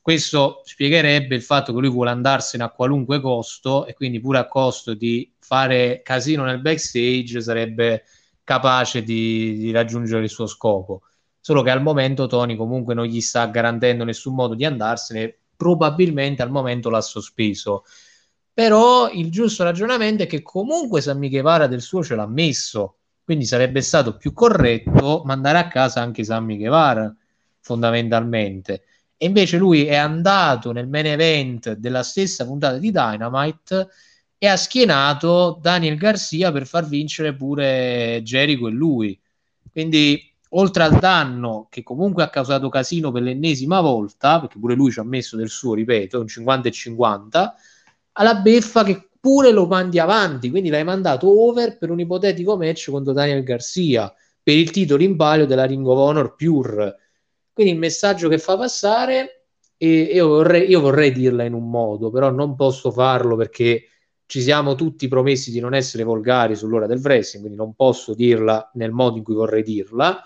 questo spiegherebbe il fatto che lui vuole andarsene a qualunque costo e quindi pure a costo di fare casino nel backstage sarebbe capace di, di raggiungere il suo scopo. Solo che al momento Tony comunque non gli sta garantendo nessun modo di andarsene, probabilmente al momento l'ha sospeso. Però il giusto ragionamento è che comunque Sammy Guevara del suo ce l'ha messo, quindi sarebbe stato più corretto mandare a casa anche Sammy Guevara, fondamentalmente e invece lui è andato nel main event della stessa puntata di Dynamite e ha schienato Daniel Garcia per far vincere pure Jericho e lui. Quindi, oltre al danno che comunque ha causato casino per l'ennesima volta, perché pure lui ci ha messo del suo, ripeto, un 50 e 50, alla beffa che pure lo mandi avanti, quindi l'hai mandato over per un ipotetico match contro Daniel Garcia per il titolo in palio della Ring of Honor Pure. Quindi il messaggio che fa passare, e io vorrei, io vorrei dirla in un modo, però non posso farlo perché ci siamo tutti promessi di non essere volgari sull'ora del wrestling, quindi non posso dirla nel modo in cui vorrei dirla.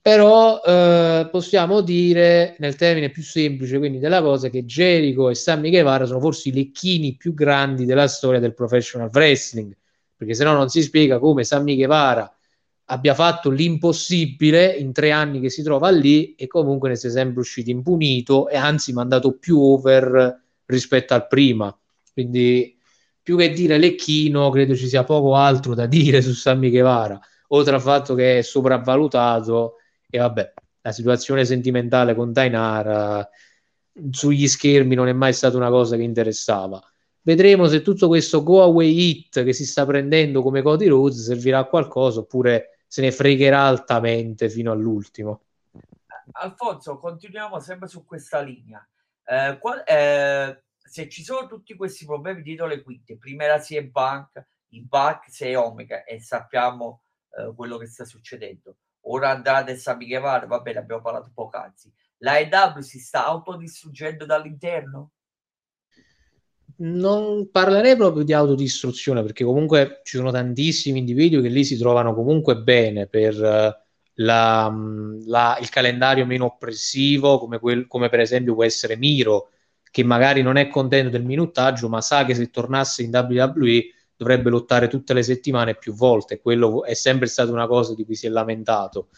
Però eh, possiamo dire nel termine più semplice, quindi della cosa, che Jericho e Sammy Guevara sono forse i lecchini più grandi della storia del professional wrestling, perché se no non si spiega come Sammy Guevara abbia fatto l'impossibile in tre anni che si trova lì e comunque ne sia sempre uscito impunito e anzi mandato più over rispetto al prima. Quindi più che dire Lecchino, credo ci sia poco altro da dire su Sammy Guevara, oltre al fatto che è sopravvalutato e vabbè, la situazione sentimentale con Tainara sugli schermi non è mai stata una cosa che interessava. Vedremo se tutto questo go away hit che si sta prendendo come Cody Rhodes servirà a qualcosa oppure se ne fregherà altamente fino all'ultimo. Alfonso, continuiamo sempre su questa linea. Eh, qual, eh, se ci sono tutti questi problemi dietro le quinte, prima era CM Punk, i Bucks e Omega e sappiamo eh, quello che sta succedendo. Ora Andrade e Sami Guevara, va bene, abbiamo parlato poc'anzi. La EW si sta autodistruggendo dall'interno? Non parlerei proprio di autodistruzione perché comunque ci sono tantissimi individui che lì si trovano comunque bene per uh, la, la, il calendario meno oppressivo come, quel, come per esempio può essere Miro che magari non è contento del minutaggio ma sa che se tornasse in WWE dovrebbe lottare tutte le settimane più volte, quello è sempre stata una cosa di cui si è lamentato.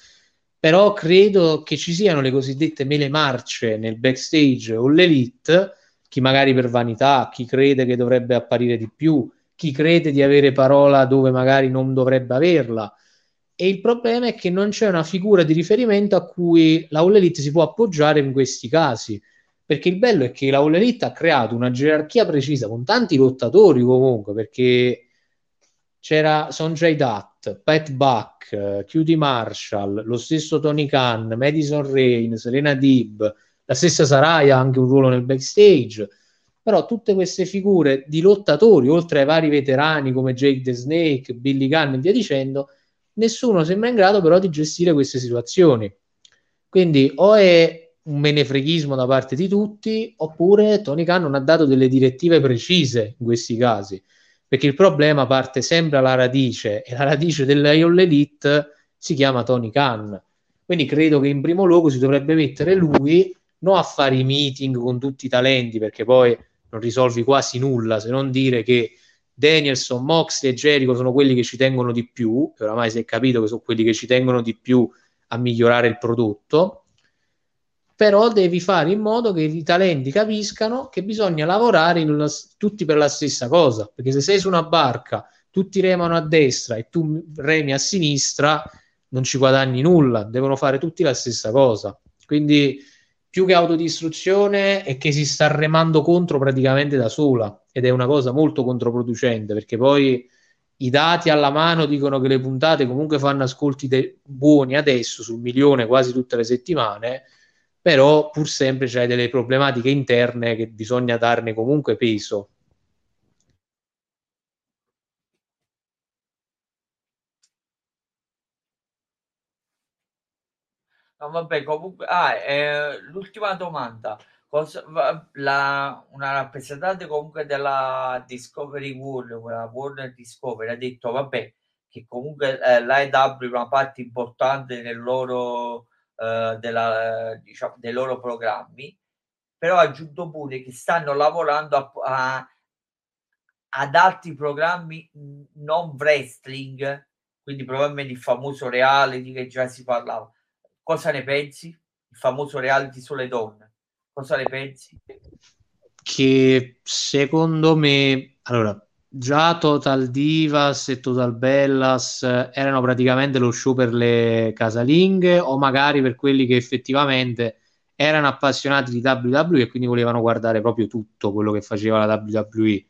Però credo che ci siano le cosiddette mele marce nel backstage o l'elite, chi magari per vanità, chi crede che dovrebbe apparire di più, chi crede di avere parola dove magari non dovrebbe averla. E il problema è che non c'è una figura di riferimento a cui la All Elite si può appoggiare in questi casi perché il bello è che la All Elite ha creato una gerarchia precisa con tanti lottatori comunque, perché c'era Sonjay Dutt, Pat Buck, QT Marshall, lo stesso Tony Khan, Madison Rain, Serena Dib, la stessa Saraya ha anche un ruolo nel backstage, però tutte queste figure di lottatori, oltre ai vari veterani come Jake the Snake, Billy Gunn e via dicendo, nessuno sembra in grado però di gestire queste situazioni. Quindi o è un menefreghismo da parte di tutti, oppure Tony Khan non ha dato delle direttive precise in questi casi, perché il problema parte sempre alla radice e la radice della All Elite si chiama Tony Khan. Quindi credo che in primo luogo si dovrebbe mettere lui non a fare i meeting con tutti i talenti, perché poi non risolvi quasi nulla, se non dire che Danielson, Moxley e Jericho sono quelli che ci tengono di più, e oramai si è capito che sono quelli che ci tengono di più a migliorare il prodotto, però devi fare in modo che i talenti capiscano che bisogna lavorare in, tutti per la stessa cosa, perché se sei su una barca, tutti remano a destra e tu remi a sinistra, non ci guadagni nulla, devono fare tutti la stessa cosa. Quindi più che autodistruzione è che si sta remando contro praticamente da sola ed è una cosa molto controproducente perché poi i dati alla mano dicono che le puntate comunque fanno ascolti de- buoni adesso sul milione quasi tutte le settimane però pur sempre c'è delle problematiche interne che bisogna darne comunque peso. No, vabbè, comunque, ah, eh, l'ultima domanda. Cosa, la, una rappresentante comunque della Discovery World, la Warner Discovery, ha detto, vabbè, che comunque eh, l'AEW è una parte importante nel loro eh, della, diciamo, dei loro programmi, però aggiunto pure che stanno lavorando a, a, ad altri programmi non wrestling, quindi probabilmente il famoso reality che già si parlava. Cosa ne pensi? Il famoso reality sulle donne. Cosa ne pensi? Che secondo me, allora, già Total Divas e Total Bellas erano praticamente lo show per le casalinghe o magari per quelli che effettivamente erano appassionati di WWE e quindi volevano guardare proprio tutto quello che faceva la WWE.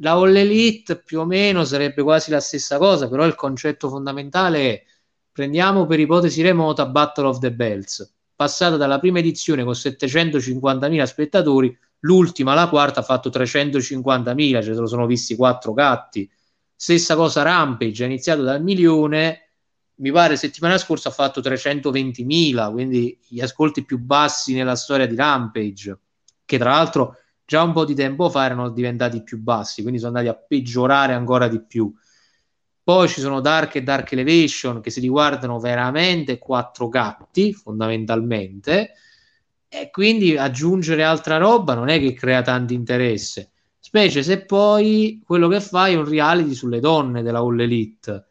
La All Elite più o meno sarebbe quasi la stessa cosa, però il concetto fondamentale è prendiamo per ipotesi remota Battle of the Bells, passata dalla prima edizione con 750.000 spettatori l'ultima, la quarta, ha fatto 350.000, ce lo sono visti quattro gatti. Stessa cosa Rampage, ha iniziato dal milione, mi pare settimana scorsa ha fatto 320.000, quindi gli ascolti più bassi nella storia di Rampage, che tra l'altro già un po' di tempo fa erano diventati più bassi, quindi sono andati a peggiorare ancora di più. Poi ci sono Dark e Dark Elevation che si riguardano veramente quattro gatti, fondamentalmente e quindi aggiungere altra roba non è che crea tanto interesse, specie se poi quello che fai è un reality sulle donne della All Elite.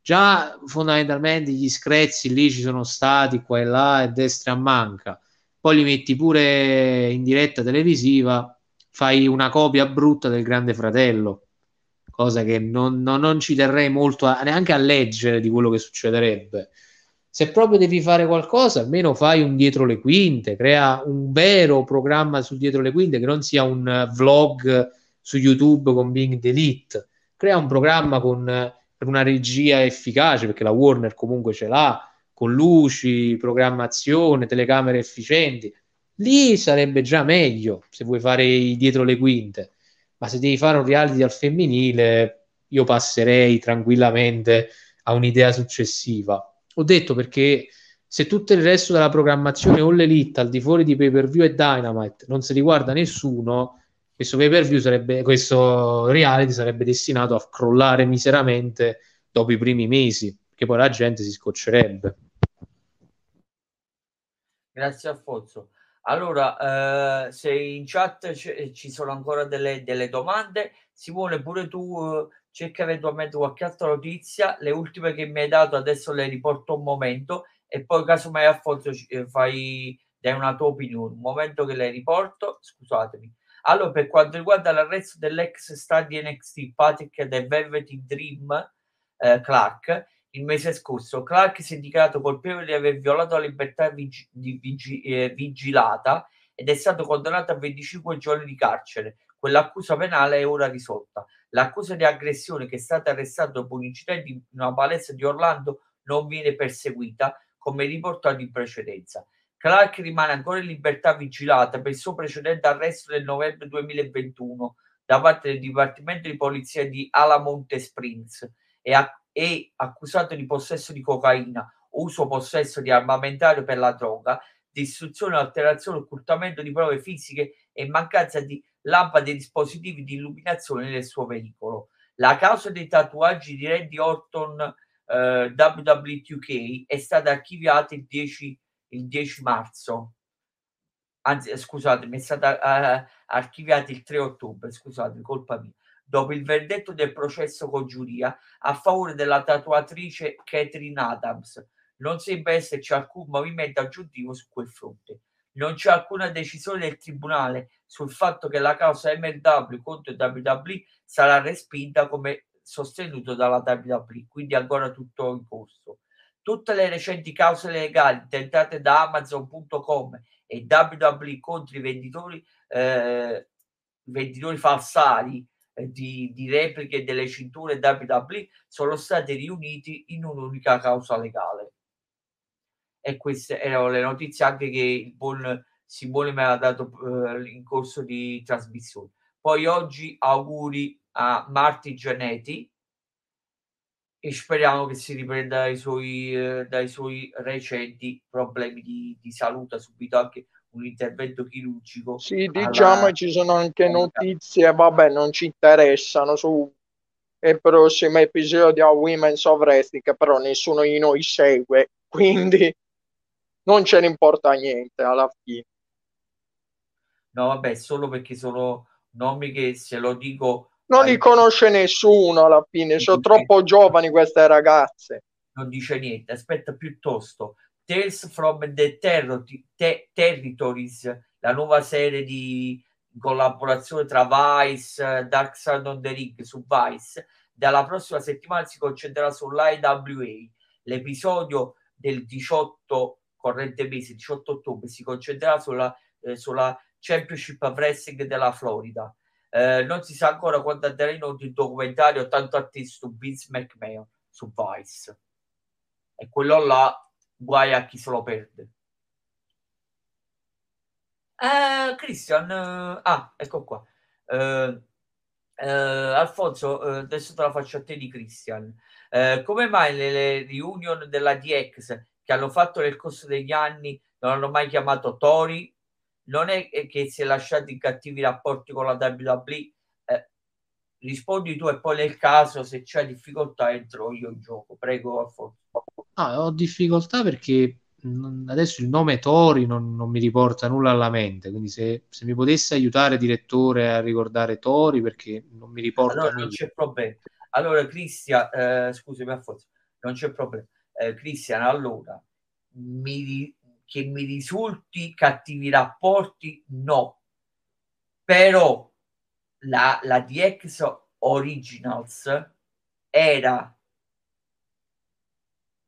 Già fondamentalmente gli screzzi lì ci sono stati qua e là e destra a manca, poi li metti pure in diretta televisiva, fai una copia brutta del Grande Fratello, cosa che non, non, non ci terrei molto a, neanche a leggere di quello che succederebbe se proprio devi fare qualcosa, almeno fai un dietro le quinte, crea un vero programma su dietro le quinte che non sia un vlog su YouTube con Bing Delete, crea un programma con una regia efficace, perché la Warner comunque ce l'ha, con luci, programmazione, telecamere efficienti, lì sarebbe già meglio se vuoi fare dietro le quinte, ma se devi fare un reality al femminile, io passerei tranquillamente a un'idea successiva. Ho detto perché se tutto il resto della programmazione o l'elite al di fuori di pay per view e Dynamite non si riguarda nessuno, questo pay per view sarebbe, questo reality sarebbe destinato a crollare miseramente dopo i primi mesi, che poi la gente si scoccerebbe. Grazie Alfonso. Allora, eh, se in chat c- ci sono ancora delle, delle, domande, Simone, pure tu eh, cerca eventualmente qualche altra notizia. Le ultime che mi hai dato adesso le riporto un momento e poi casomai Alfonso eh, fai dai una tua opinione. Un momento che le riporto, scusatemi. Allora, per quanto riguarda l'arresto dell'ex star di NXT Patrick del Velvet Dream eh, Clark, il mese scorso Clark si è dichiarato colpevole di aver violato la libertà vig- di vig- eh, vigilata ed è stato condannato a 25 giorni di carcere. Quell'accusa penale è ora risolta. L'accusa di aggressione che è stata arrestata dopo un incidente in una palestra di Orlando non viene perseguita, come riportato in precedenza. Clark rimane ancora in libertà vigilata per il suo precedente arresto nel novembre 2021 da parte del Dipartimento di Polizia di Alamonte Springs e a è accusato di possesso di cocaina, uso possesso di armamentario per la droga, distruzione, alterazione, occultamento di prove fisiche e mancanza di lampade e dispositivi di illuminazione nel suo veicolo. La causa dei tatuaggi di Randy Orton eh, WW2K è stata archiviata il 10, il 10 marzo. Anzi, scusatemi, è stata uh, archiviata il 3 ottobre, scusate, colpa mia dopo il verdetto del processo con giuria a favore della tatuatrice Catherine Adams. Non sembra esserci alcun movimento aggiuntivo su quel fronte. Non c'è alcuna decisione del tribunale sul fatto che la causa MLW contro WWE sarà respinta come sostenuto dalla WWE, quindi ancora tutto in corso. Tutte le recenti cause legali tentate da Amazon.com e WWE contro i venditori, eh, venditori falsari di, di repliche delle cinture WWE sono stati riuniti in un'unica causa legale. E queste erano le notizie anche che il buon Simone mi ha dato eh, in corso di trasmissione. Poi oggi auguri a Marti Gianetti e speriamo che si riprenda dai suoi, eh, dai suoi recenti problemi di, di salute. Ha subito anche un intervento chirurgico. Sì, diciamo alla... ci sono anche notizie, vabbè, non ci interessano su il prossimo episodio a Women's of Wrestling, però nessuno di noi segue, quindi non ce ne importa niente alla fine. No, vabbè, solo perché sono nomi che se lo dico... Non ai... li conosce nessuno alla fine, sono troppo giovani queste ragazze. Non dice niente, aspetta piuttosto Tales from the Terror- Te- Territories, la nuova serie di collaborazione tra Vice, Dark Side on the Ring su Vice, dalla prossima settimana si concentrerà sull'IWA. L'episodio del 18 corrente mese, 18 ottobre, si concentrerà sulla, eh, sulla Championship of Wrestling della Florida. Eh, non si sa ancora quando andrà in onda il documentario tanto atteso Vince McMahon su Vice. E quello là guai a chi se lo perde. Eh, Christian, eh, ah, ecco qua. Eh, eh, Alfonso, eh, adesso te la faccio a te di Christian. Come mai le, le reunion della DX che hanno fatto nel corso degli anni non hanno mai chiamato Tori? Non è che si è lasciato in cattivi rapporti con la WWE? Eh, rispondi tu e poi nel caso se c'è difficoltà entro io in gioco. Prego, Alfonso. Ah, ho difficoltà perché adesso il nome Tori non, non, mi riporta nulla alla mente, quindi se, se, mi potesse aiutare, direttore, a ricordare Tori perché non mi riporta allora, nulla. Non c'è problema. Allora, Cristian, eh, scusami, Alfonso, non c'è problema. Eh, Cristian, allora, mi, che mi risulti cattivi rapporti, no. Però la, la DX Originals era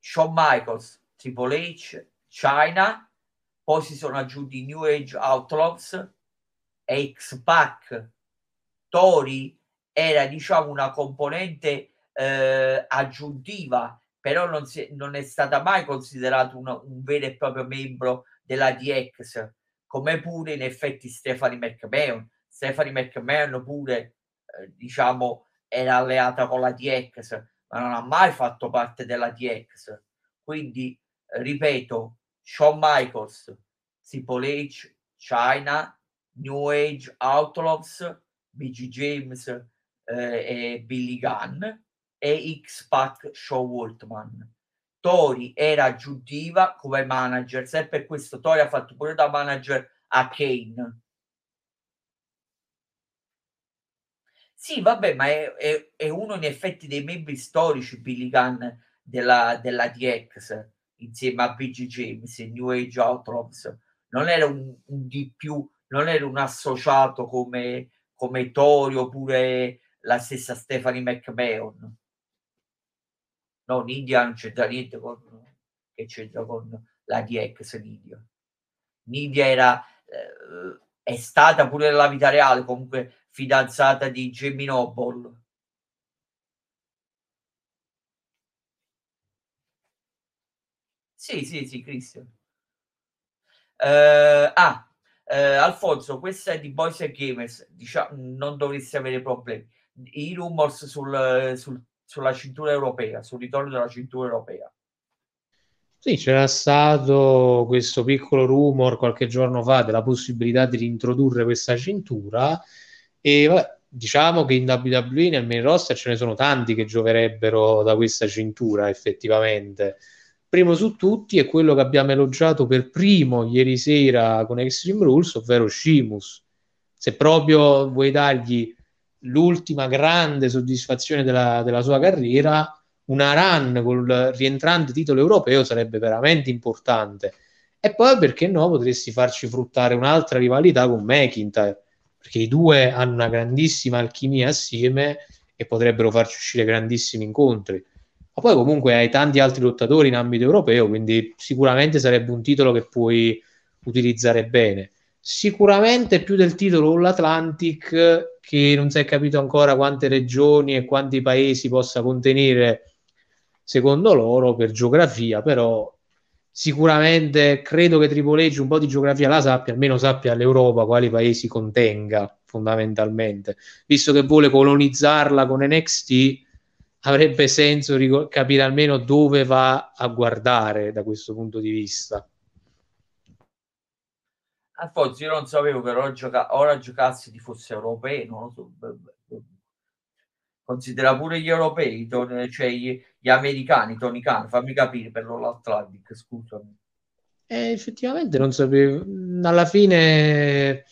Shawn Michaels, Triple H, China, poi si sono aggiunti New Age Outlaws e X-Pac. Tori era diciamo una componente eh, aggiuntiva, però non, si, non, è stata mai considerato una, un vero e proprio membro della DX. come pure in effetti Stephanie McMahon. Stephanie McMahon pure, eh, diciamo, era alleata con la DX, ma non ha mai fatto parte della DX. Quindi, ripeto, Shawn Michaels, Triple H, China, New Age Outlaws, BG James eh, e Billy Gunn e X-Pac Show Waltman. Tori era aggiuntiva come manager, se per questo Tori ha fatto pure da manager a Kane. Sì, vabbè, ma è, è, è uno in effetti dei membri storici Billy Gunn della, della DX insieme a BG James e New Age Outlaws. Non era un, un di più, non era un associato come, come Tori oppure la stessa Stephanie McMahon no, Nidia non c'entra niente con che c'entra con la DX Nidia. Nidia era eh, è stata pure nella vita reale comunque fidanzata di Jamie Noble. Sì, sì, sì, Cristian. Uh, ah, uh, Alfonso, questa è di Boys and Gamers, diciamo, non dovresti avere problemi. I rumors sul, sul sulla cintura europea, sul ritorno della cintura europea. Sì, c'era stato questo piccolo rumor qualche giorno fa della possibilità di reintrodurre questa cintura e vabbè, diciamo che in WWE nel main roster ce ne sono tanti che gioverebbero da questa cintura effettivamente. Primo su tutti è quello che abbiamo elogiato per primo ieri sera con Extreme Rules, ovvero Shimus. Se proprio vuoi dargli l'ultima grande soddisfazione della, della sua carriera, una run col rientrante titolo europeo sarebbe veramente importante. E poi perché no, potresti farci fruttare un'altra rivalità con McIntyre, perché i due hanno una grandissima alchimia assieme e potrebbero farci uscire grandissimi incontri. Ma poi comunque hai tanti altri lottatori in ambito europeo, quindi sicuramente sarebbe un titolo che puoi utilizzare bene. Sicuramente più del titolo l'Atlantic che non si è capito ancora quante regioni e quanti paesi possa contenere secondo loro per geografia, però sicuramente credo che Triple H un po' di geografia la sappia, almeno sappia l'Europa quali paesi contenga fondamentalmente. Visto che vuole colonizzarla con NXT, avrebbe senso ric- capire almeno dove va a guardare da questo punto di vista. Alfonso, io non sapevo che ora, gioca- ora giocassi di fosse europei, non lo so. Considera pure gli europei, ton- cioè gli, gli americani, Tony Khan, fammi capire per l'Atlantic, scusami. Eh, effettivamente non sapevo, alla fine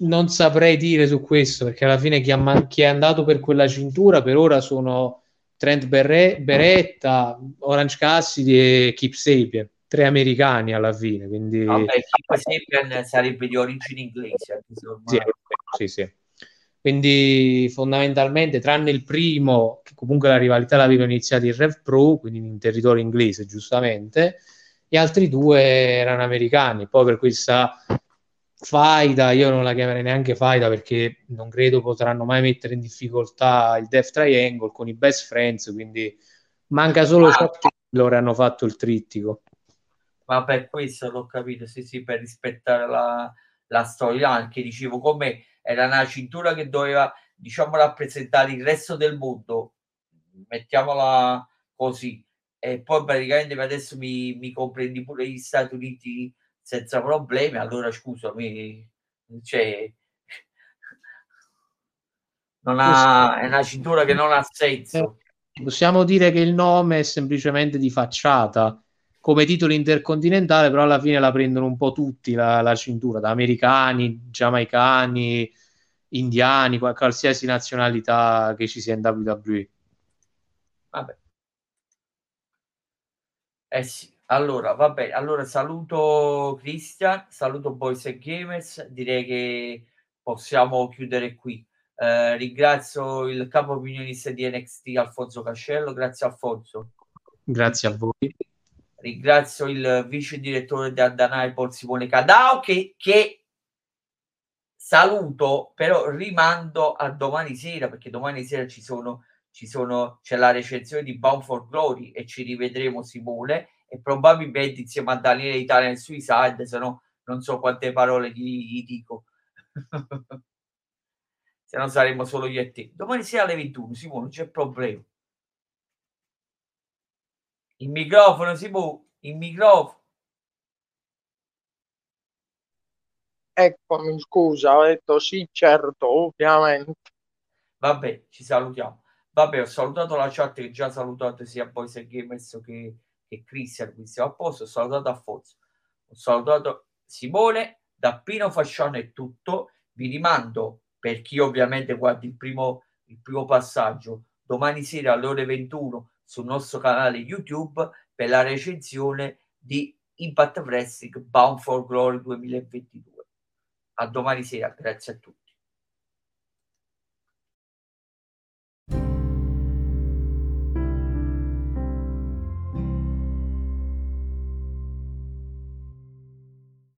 non saprei dire su questo, perché alla fine chi, man- chi è andato per quella cintura per ora sono Trent Berre- Beretta, Orange Cassidy e Keep Sapien tre americani alla fine. Quindi... Vabbè, Sapian sarebbe di origine inglese. Sì, sì, sì. Quindi fondamentalmente, tranne il primo, che comunque la rivalità l'aveva iniziata in Rev Pro, quindi in territorio inglese, giustamente, gli altri due erano americani. Poi per questa faida, io non la chiamerei neanche faida perché non credo potranno mai mettere in difficoltà il Death Triangle con i best friends, quindi manca solo ah. Chuck Taylor hanno fatto il trittico ma per questo l'ho capito, sì, sì, per rispettare la, la storia, anche dicevo come era una cintura che doveva, diciamo, rappresentare il resto del mondo, mettiamola così, e poi praticamente adesso mi, mi comprendi pure gli Stati Uniti senza problemi, allora scusami, cioè, non ha, è una cintura che non ha senso. Possiamo dire che il nome è semplicemente di facciata, come titolo intercontinentale, però alla fine la prendono un po' tutti la, la cintura, da americani, giamaicani, indiani, qualsiasi nazionalità che ci sia in WWE. Vabbè. Eh sì, allora, vabbè, allora saluto Christian, saluto Boys and Gamers, direi che possiamo chiudere qui. Eh, ringrazio il capo opinionista di NXT Alfonso Cascello, grazie Alfonso. Grazie a voi ringrazio il vice direttore di Addanai Paul Simone Cadao che, che saluto però rimando a domani sera perché domani sera ci sono, ci sono c'è la recensione di Bound for Glory e ci rivedremo Simone e probabilmente insieme a Daniele Italian Suicide se no non so quante parole gli, gli dico. Se no saremmo solo io e te. Domani sera alle 21, Simone, non c'è problema. Il microfono, Simone, il microfono. Eccomi, scusa, ho detto sì, certo, ovviamente. Vabbè, ci salutiamo. Vabbè, ho salutato la chat che già salutato sia Boys Gamers che, che Cristian, qui siamo a posto. Ho salutato Affonso, ho salutato Simone, da Pino Fasciano è tutto. Vi rimando, per chi ovviamente guarda il primo, il primo passaggio, domani sera alle ore 21 sul nostro canale YouTube per la recensione di Impact Wrestling Bound for Glory 2022. A domani sera, grazie a tutti.